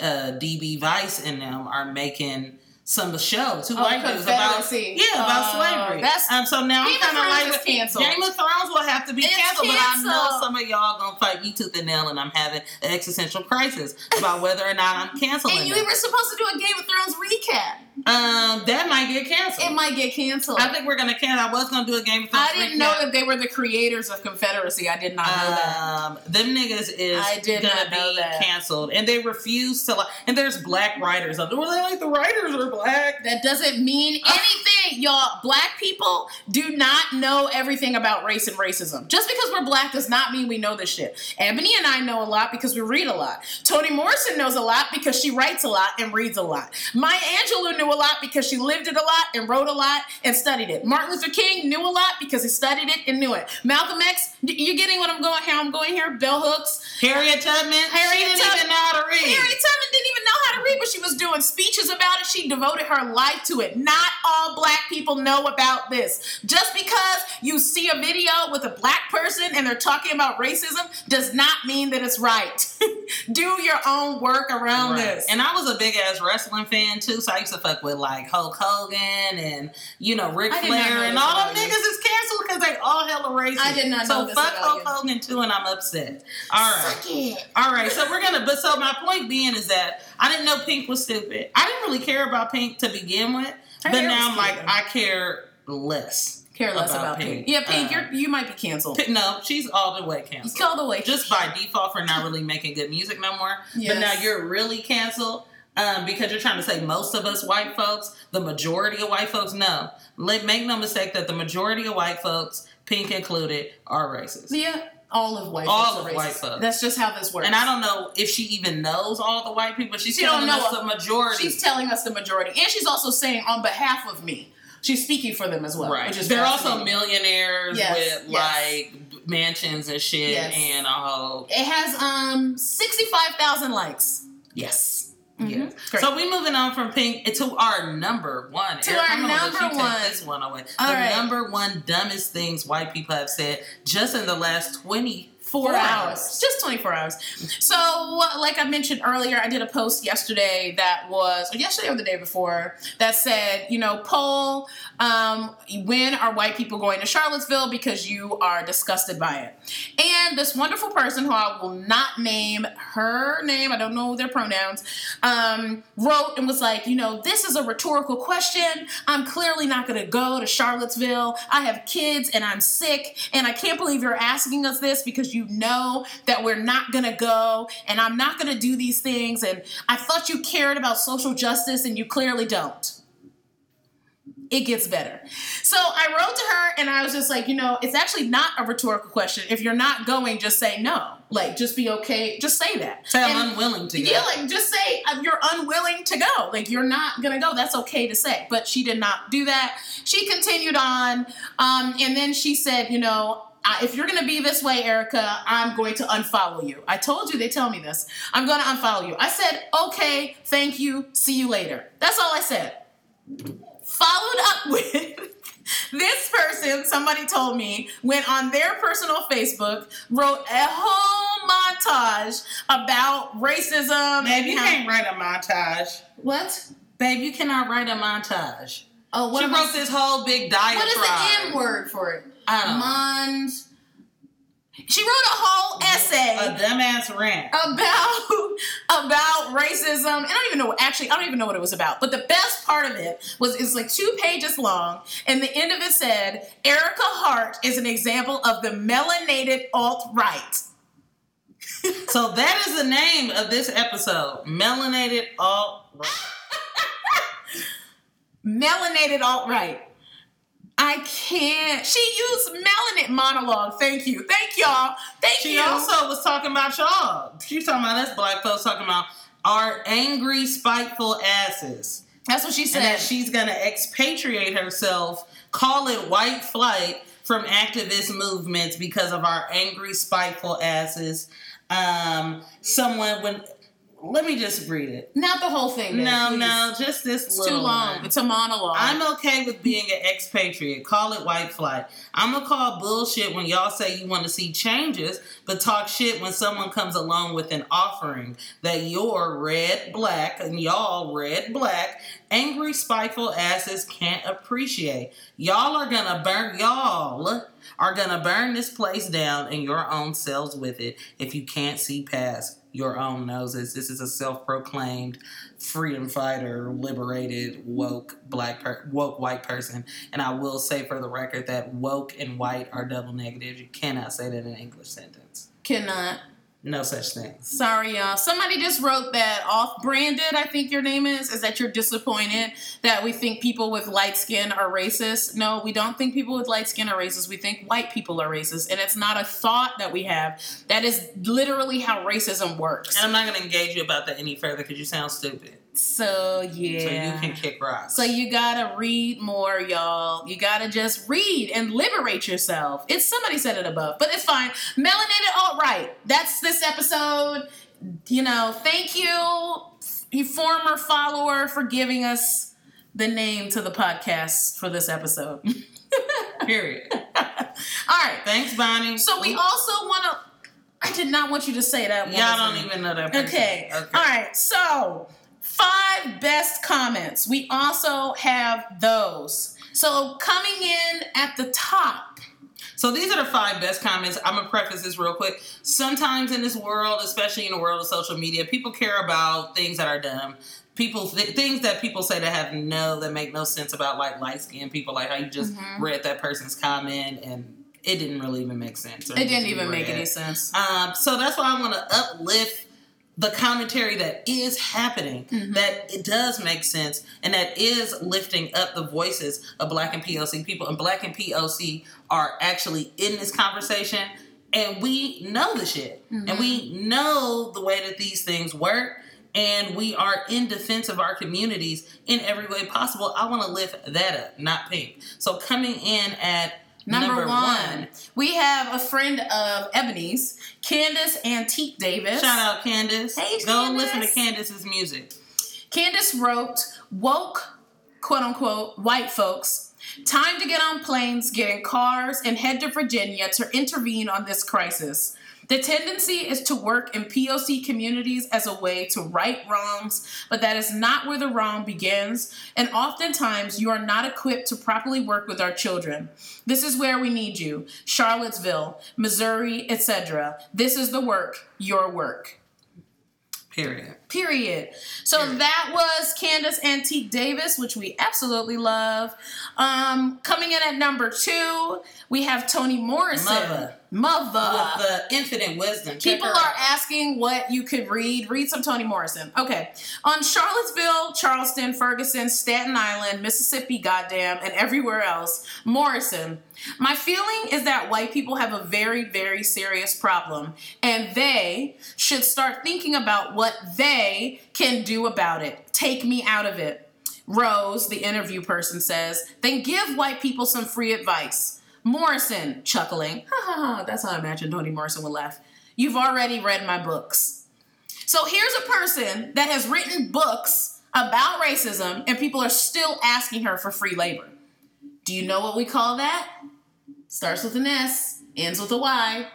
uh, DB Weiss and them are making some show two Oh, white dudes about yeah about Oh, slavery. that's- um, so now Game I'm kind of like canceled. Game of Thrones will have to be It's canceled, but I know some of y'all gonna fight me tooth and nail, and I'm having an existential crisis about whether or not I'm canceling. And you it. were supposed to do a Game of Thrones recap. Um, that might get canceled. It might get canceled. I think we're gonna cancel. I was gonna do a Game. I didn't know that they were the creators of Confederacy. I did not know that. Um, them niggas is I did gonna be that. canceled, and they refuse to. Like, and there's black writers up there. Well, they like the writers are black. That doesn't mean anything, y'all. Black people do not know everything about race and racism. Just because we're black does not mean we know this shit. Ebony and I know a lot because we read a lot. Toni Morrison knows a lot because she writes a lot and reads a lot. Maya Angelou knew a lot because she lived it a lot and wrote a lot and studied it. Martin Luther King knew a lot because he studied it and knew it. Malcolm X, you getting what I'm going? here? I'm going here? Bell hooks. Harriet Tubman. Harriet didn't Tubman- even know how to read. Harriet Tubman didn't even know how to read, but she was doing speeches about it. She devoted her life to it. Not all black people know about this. Just because you see a video with a black person and they're talking about racism does not mean that it's right. Do your own work around Right. this. And I was a big ass wrestling fan too, so I used to fuck with like Hulk Hogan and you know Ric I did not Flair and all them niggas is canceled because they all hella racist. I did not so fuck about Hulk you. Hogan too, and I'm upset. All right. All right, so we're gonna. But so my point being is that I didn't know Pink was stupid. I didn't really care about Pink to begin with, Her but now I'm like. I care less. Care less about, Pink. Yeah, Pink, Uh, you're, you might be canceled. Pink- No, she's all the way canceled. Call the way. Just by default for not really making good music no more. Yes. But now you're really canceled um, because you're trying to say most of us white folks, the majority of white folks, no. Let, make no mistake that the majority of white folks, Pink included, are racist. Yeah, all of white All folks of white folks. That's just how this works. And I don't know if she even knows all the white people. She's She telling don't know us the majority. She's telling us the majority, and she's also saying on behalf of me. She's speaking for them as well, right. which is They're also millionaires Yes, with yes. like mansions and shit Yes. and a whole It has um sixty five thousand likes. yes. Mhm. Yes. Great. So we moving on from Pink to our number one. To Eric, our I'm gonna let number take one. This one away. All the right. number one dumbest things white people have said just in the last twenty Four four hours. Just 24 hours. So, like I mentioned earlier, I did a post yesterday that was, or yesterday or the day before, that said, you know, poll, um, when are white people going to Charlottesville because you are disgusted by it? And this wonderful person, who I will not name her name, I don't know their pronouns, um, wrote and was like, you know, this is a rhetorical question. I'm clearly not going to go to Charlottesville. I have kids and I'm sick, and I can't believe you're asking us this because you know that we're not going to go and I'm not going to do these things. And I thought you cared about social justice, and you clearly don't. it gets better. So I wrote to her and I was just like, you know, it's actually not a rhetorical question. If you're not going, just say no. Like, just be okay. Just say that. Say I'm And- unwilling to go. yeah, like just say uh, you're unwilling to go. Like you're not gonna go. That's okay to say. But she did not do that. She continued on, um, and then she said, you know. I- If you're gonna be this way, Ericka, I'm going to unfollow you. I told you they tell me this. I'm gonna unfollow you. I said, okay, thank you, see you later. That's all I said. Followed up with this person, somebody told me, went on their personal Facebook, wrote a whole montage about racism Babe, you how- can't write a montage. what? Babe, you cannot write a montage. Oh, what she am I- wrote this whole big diatribe. What is the N word for it? Oh. Don't know. She wrote a whole essay A dumbass rant. about about racism. I don't even know. Actually, I don't even know what it was about. But the best part of it was it's like two pages long, and the end of it said, "Ericka Hart is an example of the melanated alt right." So that is the name of this episode. Melanated alt right. Melanated alt right. I can't. She used melanin monologue. Thank you. Thank y'all. Thank She you. also was talking about y'all. She was talking about us black folks talking about our angry, spiteful asses. That's what she And said. that she's gonna expatriate herself, call it white flight from activist movements because of our angry, spiteful asses. Um, someone when let me just read it. Not the whole thing. No, please. no, just this It's little too long. one. It's a monologue. I'm okay with being an expatriate. Call it white flight. I'm gonna call bullshit when y'all say you want to see changes, but talk shit when someone comes along with an offering that you're red, black, and y'all red, black, angry, spiteful asses can't appreciate. Y'all are gonna burn. Y'all are gonna burn this place down and your own selves with it if you can't see past your own noses. This is a self-proclaimed freedom fighter, liberated, woke black, per- woke white person. And I will say for the record that woke and white are double negatives. You cannot say that in an English sentence. Cannot. No such thing. Sorry, y'all. Somebody just wrote that off branded, I think your name is, is that you're disappointed that we think people with light skin are racist. No, we don't think people with light skin are racist. We think white people are racist. And it's not a thought that we have. That is literally how racism works. And I'm not going to engage you about that any further because you sound stupid. So, yeah. So you can kick rocks. So you gotta read more, y'all. You gotta just read and liberate yourself. It's somebody said it above, but it's fine. Melanated alt right. That's this episode. You know, thank you, you former follower, for giving us the name to the podcast for this episode. Period. All right. Thanks, Bonnie. So we also want to. I did not want you to say that. Y'all don't even know that person. Okay. Okay. All right. So, five best comments. We also have those. So, coming in at the top. So these are the five best comments. I'm gonna preface this real quick. Sometimes in this world, especially in the world of social media, people care about things that are dumb. People th- things that people say that have no that make no sense about like light skinned people, like how you just Mhm. read that person's comment and it didn't really even make sense. It didn't even make any sense. Um, so that's why I want to uplift the commentary that is happening, Mhm. that it does make sense, and that is lifting up the voices of Black and POC people. And Black and POC are actually in this conversation, and we know the shit, and we know the way that these things work. And we are in defense of our communities in every way possible. I want to lift that up, not pink. So coming in at Number, number, one, one we have a friend of Ebony's, Candace Antique Davis. Shout out Candace. Hey, Go Candace. listen to Candace's music. Candace wrote, woke, quote unquote, white folks, time to get on planes, get in cars, and head to Virginia to intervene on this crisis. The tendency is to work in POC communities as a way to right wrongs, but that is not where the wrong begins, and oftentimes you are not equipped to properly work with our children. This is where we need you. Charlottesville, Missouri, etc. This is the work, your work. Period. Period. So Period. that was Candace Antique Davis, which we absolutely love. Um, coming in at number two, we have Toni Morrison. Mother. Mother. with the infinite wisdom. Check People are asking what you could read. Read some Toni Morrison. Okay. On Charlottesville, Charleston, Ferguson, Staten Island, Mississippi, goddamn, and everywhere else, Morrison. My feeling is that white people have a very, very serious problem, and they should start thinking about what they can do about it. Take me out of it. Rose, the interview person, says, then give white people some free advice. Morrison, chuckling, ha ha ha, that's how I imagine Toni Morrison would laugh. You've already read my books. So here's a person that has written books about racism, and people are still asking her for free labor. Do you know what we call that? Starts with an S, ends with a Y.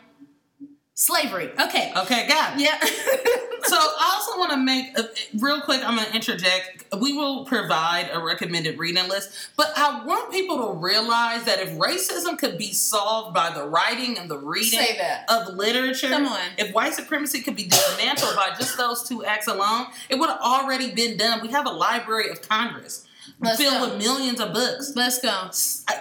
Slavery. Okay. Okay, got it. Yeah. So I also want to make a, real quick. I'm going to interject. We will provide a recommended reading list, but I want people to realize that if racism could be solved by the writing and the reading of literature, Come on. if white supremacy could be dismantled by just those two acts alone, it would have already been done. We have a Library of Congress Let's filled go. with millions of books. Let's go.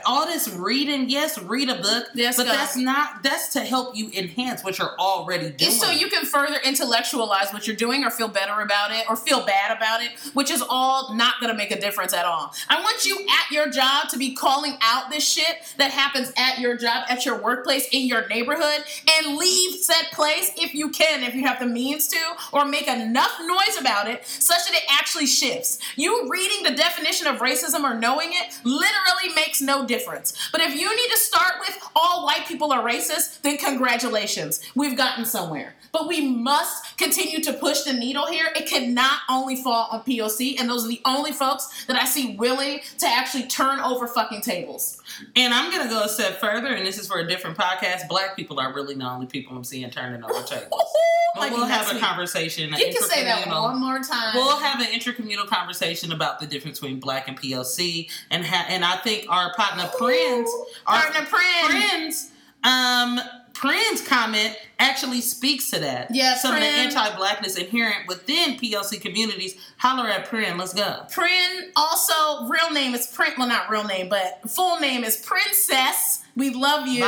All this reading, yes, read a book, Yes, but go. that's not. That's to help you enhance what you're already doing. It's so you can further intellectualize what you're doing or feel better about it or feel bad about it, which is all not going to make a difference at all. I want you at your job to be calling out this shit that happens at your job, at your workplace, in your neighborhood, and leave said place if you can, if you have the means to, or make enough noise about it such that it actually shifts. You reading the definition of racism or knowing it literally makes no difference. But if you need to start with all white people are racist, then congratulations. We've gotten somewhere. But we must continue to push the needle here. It cannot only fall on POC, and those are the only folks that I see willing to actually turn over fucking tables. And I'm gonna go a step further, and this is for a different podcast. Black people are really the only people I'm seeing turning over tables. But we'll have a week. conversation. You can say that one more time. We'll have an intercommunal conversation about the difference between black and POC, and ha- and I think our partner Prince, our Partner friends, Prince, um, Prince comment actually speaks to that. Yeah, some of the anti-blackness inherent within PLC communities. Holler at Prin. Let's go. Prin also real name is Prin. Well, not real name, but full name is Princess. We love you.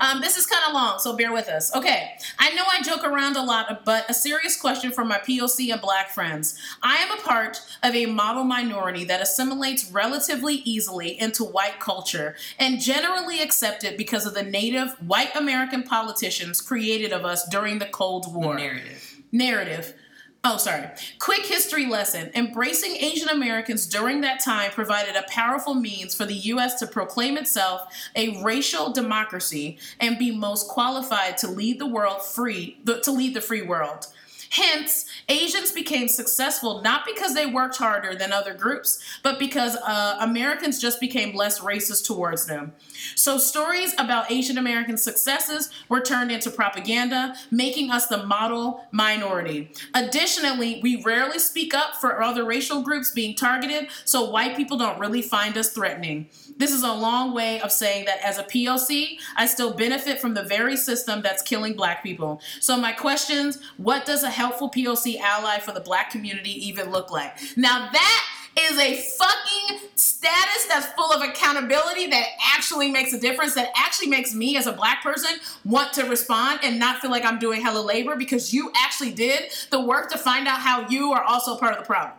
Um, this is kind of long, so bear with us. Okay, I know I joke around a lot, but a serious question for my POC and Black friends. I am a part of a model minority that assimilates relatively easily into white culture and generally accepted because of the native white American politicians created of us during the Cold War narrative. narrative. Oh, sorry. Quick history lesson. Embracing Asian Americans during that time provided a powerful means for the U.S. to proclaim itself a racial democracy and be most qualified to lead the world free, to lead the free world. Hence, Asians became successful not because they worked harder than other groups, but because uh, Americans just became less racist towards them. So, stories about Asian American successes were turned into propaganda, making us the model minority. Additionally, we rarely speak up for other racial groups being targeted, so white people don't really find us threatening. This is a long way of saying that as a POC, I still benefit from the very system that's killing black people. So, my questions what does a helpful POC ally for the black community even look like? Now, that is a fucking status that's full of accountability that actually makes a difference, that actually makes me as a black person want to respond and not feel like I'm doing hella labor because you actually did the work to find out how you are also part of the problem.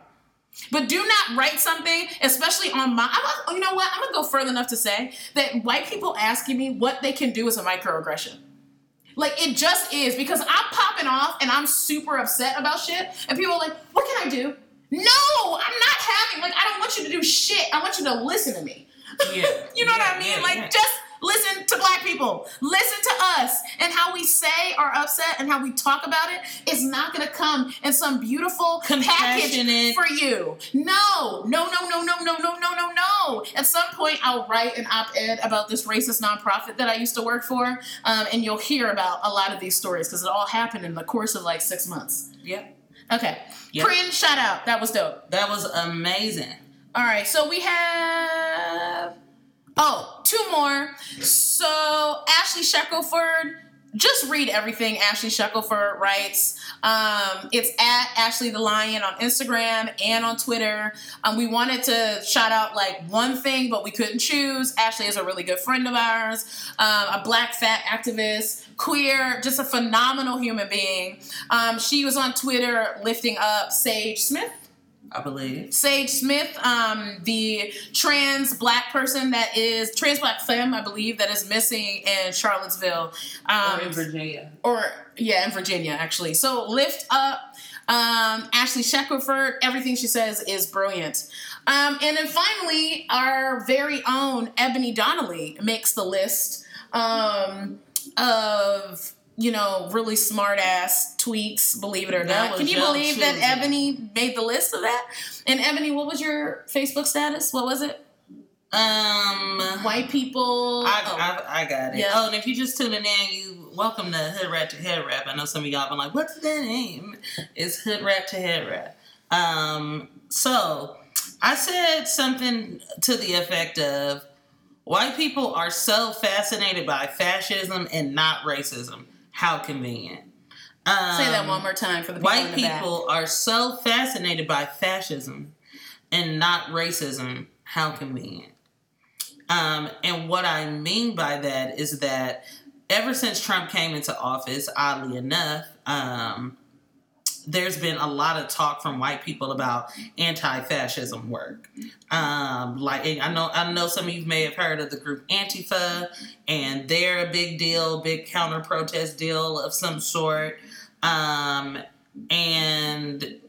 But do not write something, especially on my. I'm, you know what? I'm gonna go further enough to say that white people asking me what they can do is a microaggression. Like it just is because I'm popping off and I'm super upset about shit, and people are like, "What can I do?" No, I'm not having. Like I don't want you to do shit. I want you to listen to me. Yeah. you know Yeah, what I mean? yeah, like just listen to black people. Listen to us and how we say our upset and how we talk about it is not going to come in some beautiful package for you. No, no, no, no, no, no, no, no, no, no. At some point, I'll write an op-ed about this racist nonprofit that I used to work for, um, and you'll hear about a lot of these stories because it all happened in the course of like six months. Yep. Okay, Yep. Prin, shout out. That was dope. That was amazing. All right, so we have oh two more. So Ashleigh Shackelford just read everything Ashleigh Shackelford writes. Um, it's at Ashley the Lion on Instagram and on Twitter. Um, we wanted to shout out like one thing, but we couldn't choose. Ashleigh is a really good friend of ours, um, a black fat activist, queer, just a phenomenal human being. Um, she was on Twitter lifting up Sage Smith. I believe. Sage Smith, um, the trans black person that is trans black femme, I believe, that is missing in Charlottesville, um, or in Virginia. or yeah, in Virginia actually. So lift up um, Ashleigh Shackelford. Everything she says is brilliant. Um, and then finally, our very own Ebony Donnelly makes the list um, of you know really smart ass tweets. Believe it or not, can you believe that. Ebony made the list of that? And Ebony, what was your Facebook status? What was it? Um, White people. I, oh. I, I got it. Yeah. Oh, and if you just tuning in, you welcome to Hood Rap to Head Wrap. I know some of y'all been like, "What's that name?" It's Hood Rap to Head Wrap. Um, so I said something to the effect of, "White people are so fascinated by fascism and not racism. How convenient." Um, Say that one more time for the people White the back. people are so fascinated by fascism and not racism. How convenient. Um, and what I mean by that is that ever since Trump came into office, oddly enough, um, there's been a lot of talk from white people about anti-fascism work. Um, like I know, I know some of you may have heard of the group Antifa, and they're a big deal, big counter protest deal of some sort. Um, and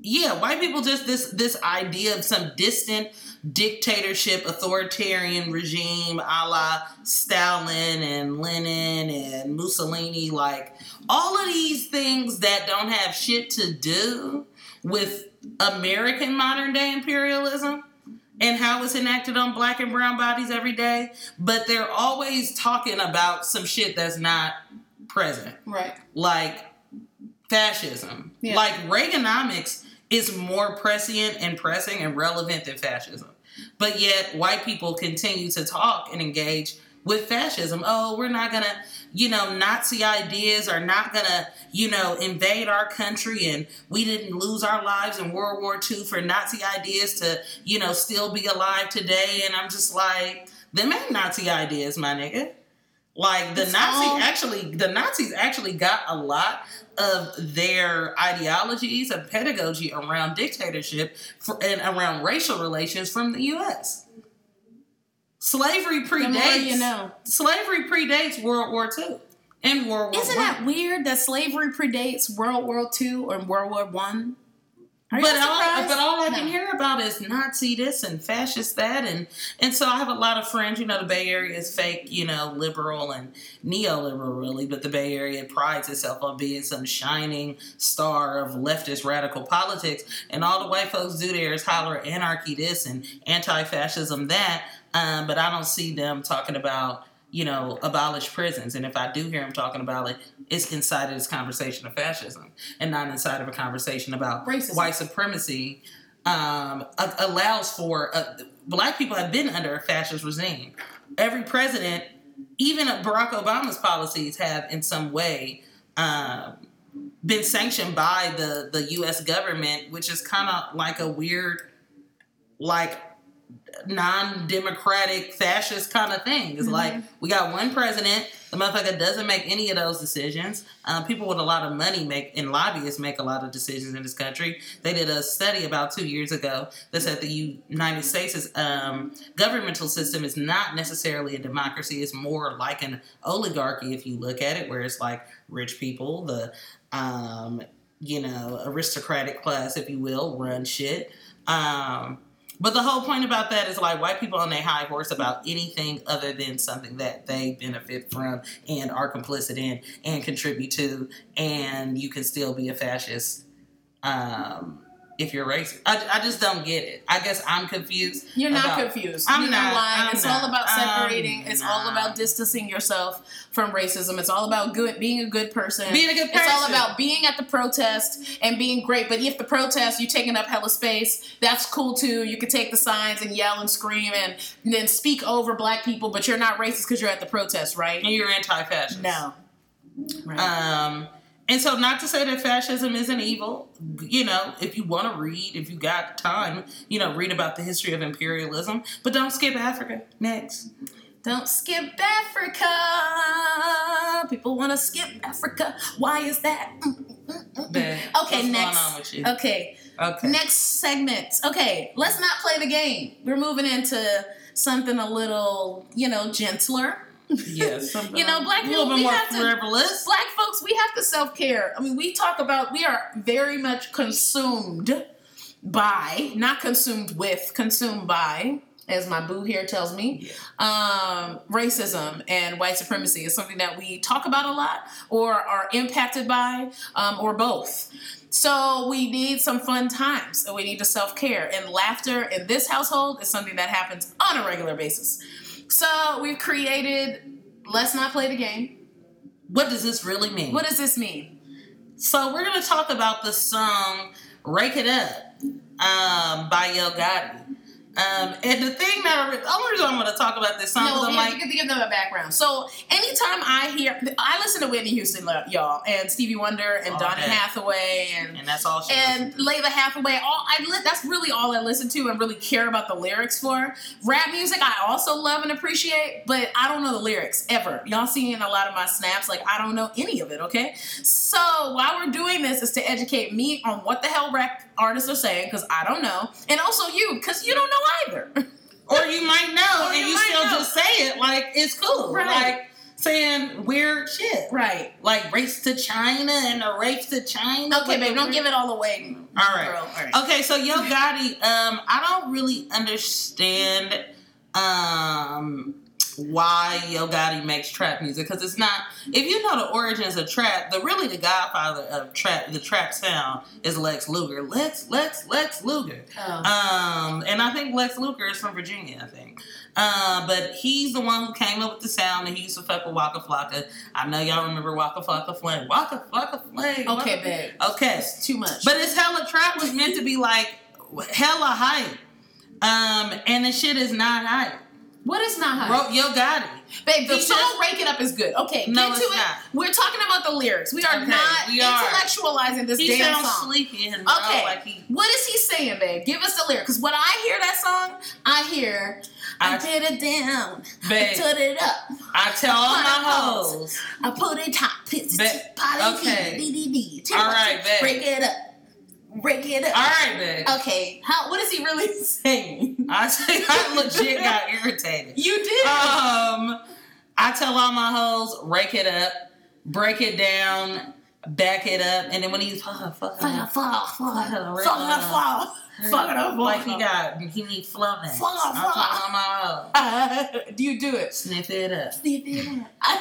yeah, white people just this this idea of some distant dictatorship, authoritarian regime, a la Stalin and Lenin and Mussolini, like all of these things that don't have shit to do with American modern day imperialism and how it's enacted on black and brown bodies every day, but they're always talking about some shit that's not present right. like fascism. Yeah. Like Reaganomics is more prescient and pressing and relevant than fascism. But yet white people continue to talk and engage with fascism. Oh, we're not gonna, you know, Nazi ideas are not gonna, you know, invade our country and we didn't lose our lives in World War II for Nazi ideas to, you know, still be alive today. And I'm just like, them ain't Nazi ideas, my nigga. Like the It's Nazi all- actually, the Nazis actually got a lot of their ideologies and pedagogy around dictatorship for, and around racial relations from the U.S. Slavery predates. you know. Slavery predates World War II and World War Isn't that weird that slavery predates World War II or World War One? Are But all, but all I can hear about is Nazi this and fascist that, and and so I have a lot of friends. You know, the Bay Area is fake, you know, liberal and neoliberal, really. But the Bay Area prides itself on being some shining star of leftist radical politics, and all the white folks do there is holler anarchy this and anti-fascism that. Um, but I don't see them talking about you know abolish prisons, and if I do hear him talking about it, it's inside of this conversation of fascism, and not inside of a conversation about Racism. white supremacy um, allows for uh, black people have been under a fascist regime. Every president, even Barack Obama's policies, have in some way um, been sanctioned by the the U.S. government, which is kind of like a weird, like non-democratic fascist kind of thing. It's like we got one president. The motherfucker doesn't make any of those decisions. Um, people with a lot of money make and lobbyists make a lot of decisions in this country. They did a study about two years ago that said the United States' um, governmental system is not necessarily a democracy. It's more like an oligarchy if you look at it, where it's like rich people, the um, you know aristocratic class, if you will, run shit. Um, but the whole point about that is like white people on their high horse about anything other than something that they benefit from and are complicit in and contribute to, and you can still be a fascist. Um, if you're racist. I, I just don't get it. I guess I'm confused. You're not about- confused. I'm You're not. lying. I'm it's not. all about I'm separating. it's all about distancing yourself from racism. It's all about good, being a good person. Being a good person. It's all about being at the protest and being great. But if the protest, you're taking up hella space, that's cool too. You can take the signs and yell and scream and, then speak over black people, but you're not racist because you're at the protest, right? And you're anti-fascist. No. Right. Um, and so, not to say that fascism isn't evil. You know, if you want to read, if you got time, you know, read about the history of imperialism. But don't skip Africa. Next. Don't skip Africa. People want to skip Africa. Why is that? Mm, mm, mm, Okay, what's next. going on with you? Okay, Okay. next segment. Okay, let's not play the game. We're moving into something a little, you know, gentler. Yes. something You know, black people, we have to- Black folks, we have to self care. I mean, we talk about, we are very much consumed by, not consumed with, consumed by, as my boo here tells me, um, racism and white supremacy is something that we talk about a lot or are impacted by um, or both. So we need some fun times and we need to self care. And laughter in this household is something that happens on a regular basis. So we've created Let's Not Play the Game. What does this really mean? What does this mean? So we're gonna talk about the song "Rake It Up" um, by Yo Gotti. Um, and the thing that I, the only reason I'm gonna talk about this song No, is I'm have like, to give them a background. So anytime I hear, I listen to Whitney Houston, y'all, and Stevie Wonder, and All Donny day. Hathaway, and and that's all she. and listens Lalah Hathaway. All I li- that's really all I listen to and really care about the lyrics for. Rap music, I also love and appreciate, but I don't know the lyrics ever. Y'all seeing a lot of my snaps, like I don't know any of it. Okay, so while we're doing this is to educate me on what the hell rap artists are saying because I don't know, and also you because you don't know either. or you might know, and you you, still know. just say it like it's cool, Right. like saying weird shit, right. like race to China and a race to China. Okay, babe, don't give it all away. All right. all right. Okay, so Yo Gotti, um, I don't really understand um why Yo Gotti makes trap music because it's not. If you know the origins of trap, the really the godfather of trap, the trap sound is Lex Luger. Lex, Lex, Lex Luger. Oh. Um, and I think Lex Luger is from Virginia. I think. Uh, but he's the one who came up with the sound, and he used to fuck with Waka Flocka. I know y'all remember Waka Flocka Flame. Waka Flocka Flame. Okay, babe. Okay. It's too much. But it's hella trap was meant to be like hella hype. Um, and the shit is not hype. What is not high? Ro- Yo Gotti. Babe, the He song just- "Rake It Up" is good. Okay, No, get to it's it. not. We're talking about the lyrics. We are Okay, not we are. intellectualizing this He damn sounds song. sleepy and Okay, like he. what is he saying, babe? Give us the lyrics. Because when I hear that song, I hear I, I- did it down, Babe, I Babe. put it up, I tell all my hoes. I put it top, pits, Ba- potty, okay. All right, babe. Break it up, break it up. All right, babe. Okay, how? What is he really saying? I, I legit got irritated. You did. Um, I tell all my hoes, rake it up, break it down, back it up, and then when he's fuck, fuck, Fuck, fuck, fuck, fuck, Fuck, fuck, fuck. fuck, fuck it up, like he got, he need flowing. Fuck, fuck. all my Do you do it? sniff it up. Uh,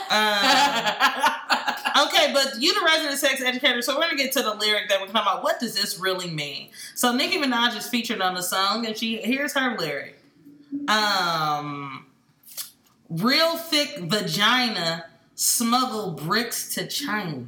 Uh, okay, but you the resident sex educator, so we're gonna get to the lyric that we're talking about. What does this really mean? So Nicki Minaj is featured on the song, and she here's her lyric. Um, real thick vagina smuggle bricks to China.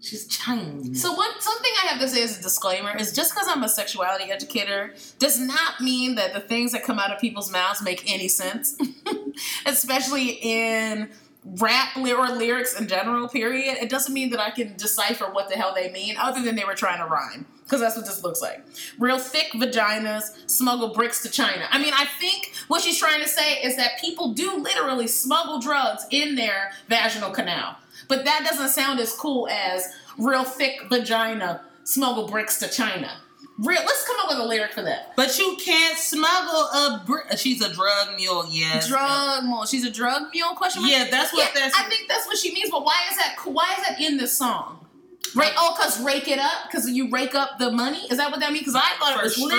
She's Chinese. so what? Something I have to say as a disclaimer is just because I'm a sexuality educator does not mean that the things that come out of people's mouths make any sense, especially in rap or lyrics in general. Period. It doesn't mean that I can decipher what the hell they mean, other than they were trying to rhyme. Because that's what this looks like. Real thick vaginas smuggle bricks to China. I mean, I think what she's trying to say is that people do literally smuggle drugs in their vaginal canal. But that doesn't sound as cool as real thick vagina smuggle bricks to China. Real, let's come up with a lyric for that. but you can't smuggle a brick. She's a drug mule, yes. Drug mule. She's a drug mule? Question mark? Yeah, that's what Yeah, that's. I think that's what she means. But why is that? Why is that in this song? Right? Oh, cause rake it up. Cause you rake up the money. Is that what that means? Because I thought it was stripper.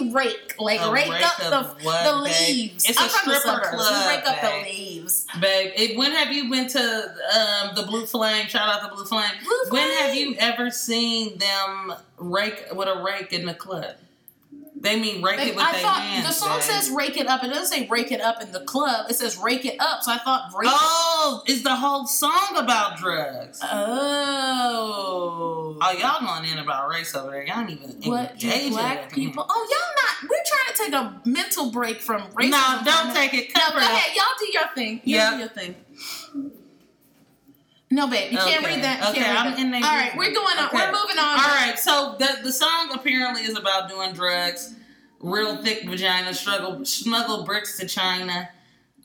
Literally rake, like A rake, rake up the what, the leaves. It's I'm a stripper club, we rake up babe. the leaves. Babe, it, when have you been to um, the Blue Flame? Shout out the Blue Flame. Blue When have you ever seen them rake with a rake in the club? They mean rake it Like, with I thought hands. the song babe. says rake it up. It doesn't say rake it up in the club. It says rake it up. So I thought rake. Oh, is the whole song about drugs? Oh. Oh, y'all going in about race over there. Y'all ain't even What black people? Oh, y'all not. We're trying to take a mental break from racism. No, don't take it. No, Cover go it up. ahead. Y'all do your thing. You Yeah. do your thing. No, babe, you can't read that. Okay, I'm in there All right, we're going on. Okay. We're moving on. All right, so the the song apparently is about doing drugs, real thick vagina, struggle, snuggle bricks to China.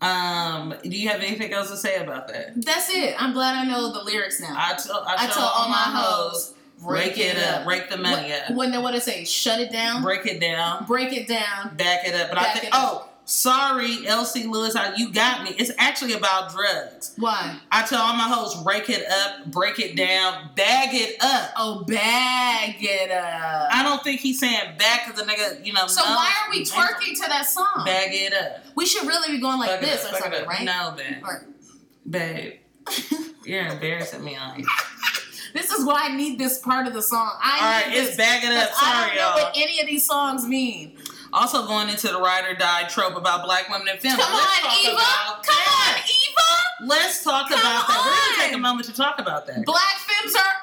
Um, do you have anything else to say about that? That's it. I'm glad I know the lyrics now. I tell I, I tell tell all my hoes, rake it up, rake the money what, up, When they what it say? Shut it down. break it down, break it down. back it up. But I think it oh. Sorry, Elsie Lewis, how you got me. It's actually about drugs. Why? I tell all my hoes, rake it up, break it down, bag it up. Oh, bag it up. I don't think he's saying back because the nigga, you know. so knows- why are we twerking to that song? Bag it up. We should really be going like Fuck this up, or something, right? No, babe. Or- Babe, you're embarrassing me on this is why I need this part of the song. I All right, need it's this. bag it up. 'cause I don't know y'all. what any of these songs mean. Also going into the ride or die trope about black women in film. Come Let's on, Eva. about Come that. on, Eva. Let's talk Come about that. We're gonna take a moment to talk about that. Black femmes are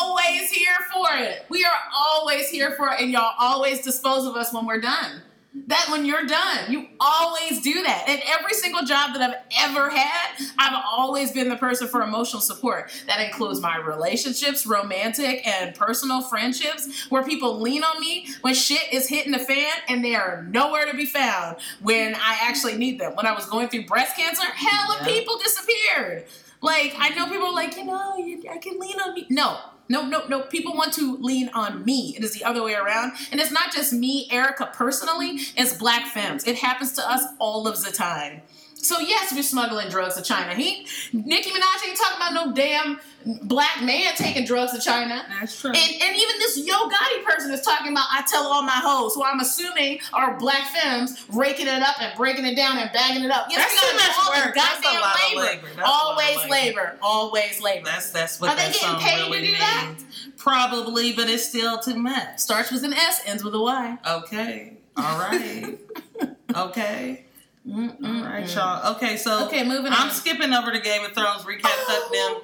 always here for it. We are always here for it, and y'all always dispose of us when we're done. That when you're done, you always do that. And every single job that I've ever had, I've always been the person for emotional support. That includes my relationships, romantic and personal friendships, where people lean on me when shit is hitting the fan and they are nowhere to be found when I actually need them. When I was going through breast cancer, hella Yeah. people disappeared. Like I know people are like, you know, I can lean on me. No, no, no, no. People want to lean on me. It is the other way around, and it's not just me, Ericka, personally. It's Black femmes. It happens to us all of the time. So yes, we're smuggling drugs to China. He, Nicki Minaj ain't talking about no damn black man taking drugs to China. That's true. And, and even this Yo Gotti person is talking about I tell all my hoes, who I'm assuming are black femmes raking it up and breaking it down and bagging it up. Yes, That's too much do all the work. That's a lot of labor. labor. That's a lot of Always labor. labor. Always labor. that's that's what Are they getting paid to really do that? Probably, but it's still too much. Starts with an S, ends with a Y. Okay. All right. okay. Mm-mm. All right, y'all. Okay, so Okay, moving I'm on. skipping over to Game of Thrones recap. Fuck them.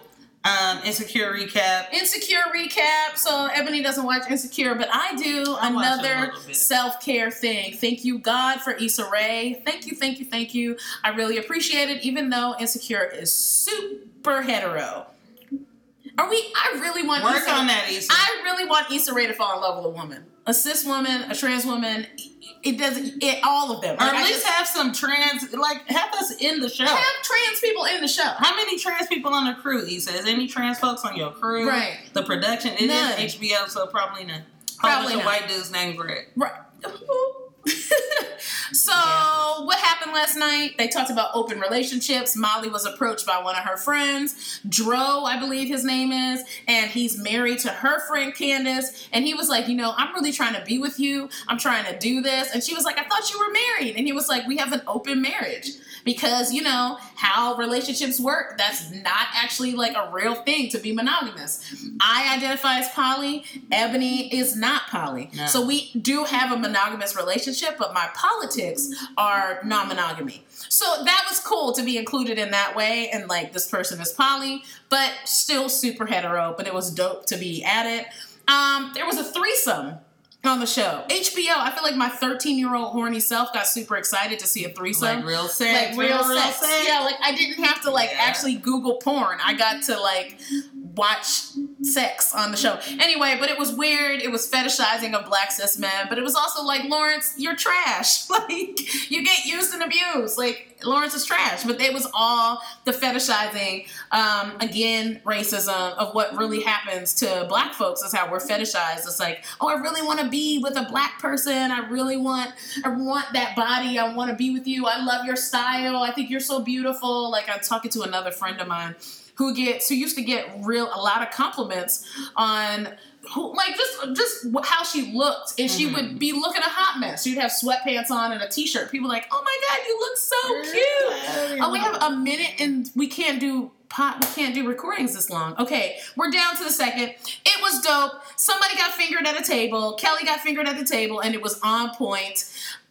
Um, insecure recap. Insecure recap. So Ebony doesn't watch Insecure, but I do. I Another self care thing. Thank you, God, for Issa Rae. Thank you, thank you, thank you. I really appreciate it, even though Insecure is super hetero. Are we? I really want Work Issa, on that, Issa. I really want Issa Rae to fall in love with a woman, a cis woman, a trans woman. It doesn't. It all of them. or Like, at I least just- have some trans, like have us in the show. have trans people in the show. How many trans people on the crew? He says any trans folks on your crew? Right. The production it is None. HBO, so probably none. Probably not. white dude's named Greg. Right. so what happened last night? They talked about open relationships. Molly was approached by one of her friends, Dro, I believe his name is, and he's married to her friend Candace. And he was like, you know, I'm really trying to be with you. I'm trying to do this. And she was like, I thought you were married. And he was like, we have an open marriage. Because you know how relationships work. That's not actually like a real thing to be monogamous. I identify as poly. Ebony is not poly. No. So we do have a monogamous relationship, but my politics are non-monogamy. So that was cool to be included in that way. And like this person is poly, but still super hetero. But it was dope to be added. Um, there was a threesome on the show. HBO. I feel like my 13 year old horny self got super excited to see a threesome Like real sex. like real, sex. Yeah, like I didn't have to like Yeah. actually Google porn. I got to like watch sex on the show. Anyway, but it was weird. It was fetishizing of black cis men, but it was also like Lawrence, you're trash. Like you get used and abused. Like Lawrence is trash. But it was all the fetishizing, um, again, racism of what really happens to black folks is how we're fetishized. It's like, oh, I really want to be with a black person. I really want I want that body. I want to be with you. I love your style. I think you're so beautiful. Like I'm talking to another friend of mine who gets who used to get real a lot of compliments on who, like just just how she looked, and she Mhm. would be looking a hot mess. She'd have sweatpants on and a t-shirt. People like, oh my god, you look so cute. Oh, we have a minute and we can't do pot. We can't do recordings this long. Okay, we're down to the second. It was dope. Somebody got fingered at a table. Kelly got fingered at the table, and it was on point.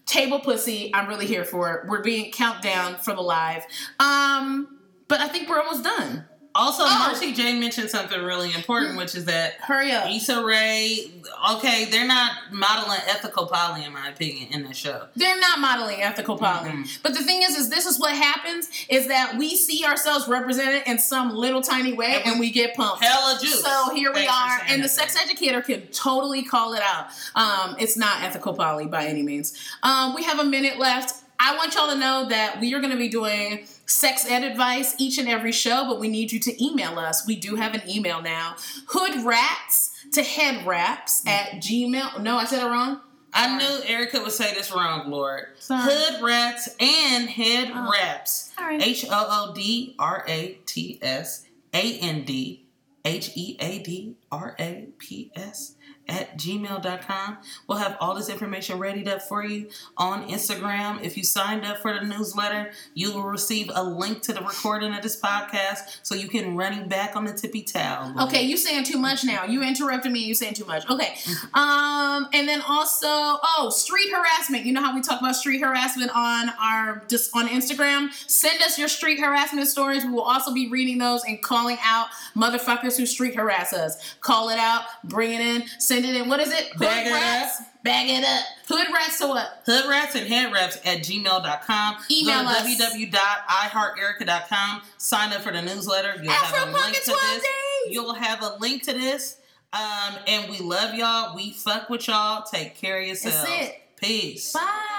Table pussy. I'm really here for it. We're being countdown for the live. Um, but I think we're almost done. Also, Oh. Marcy Jane mentioned something really important, which is that Hurry up. Issa Rae, okay, they're not modeling ethical poly, in my opinion, in the show. They're not modeling ethical poly. Mhm. But the thing is, is this is what happens: is that we see ourselves represented in some little tiny way, And we- and we get pumped. Hella juice. So here we Thanks for are, and the sex educator can totally call it out. Um, it's not ethical poly by any means. Um, we have a minute left. I want y'all to know that we are going to be doing sex ed advice each and every show, but we need you to email us. We do have an email now. Hood rats to head wraps at Gmail. No, I said it wrong. I knew Ericka would say this wrong, Lord. Sorry. Hood rats and head Oh. wraps. H O O D R A T S A N D H E A D R A P S at gmail.com. We'll have all this information readied up for you on Instagram. If you signed up for the newsletter, you will receive a link to the recording of this podcast so you can run it back on the tippy towel. Okay, you saying too much now. You interrupted me. You saying too much. Okay. Mm-hmm. Um, and then also, oh, street harassment. You know how we talk about street harassment on our just on Instagram. Send us your street harassment stories. We will also be reading those and calling out motherfuckers who street harass us. Call it out. Bring it in. Send it in. What is it? Bag Hood it rats. Bag it up. Hood rats to what? Hood rats and head wraps at gmail.com. Email Go to us. www.ihearterica.com. Sign up for the newsletter. You'll have a link to this. days. You'll have a link to this. Um, and we love y'all. We fuck with y'all. Take care of yourselves. it. Peace. Bye.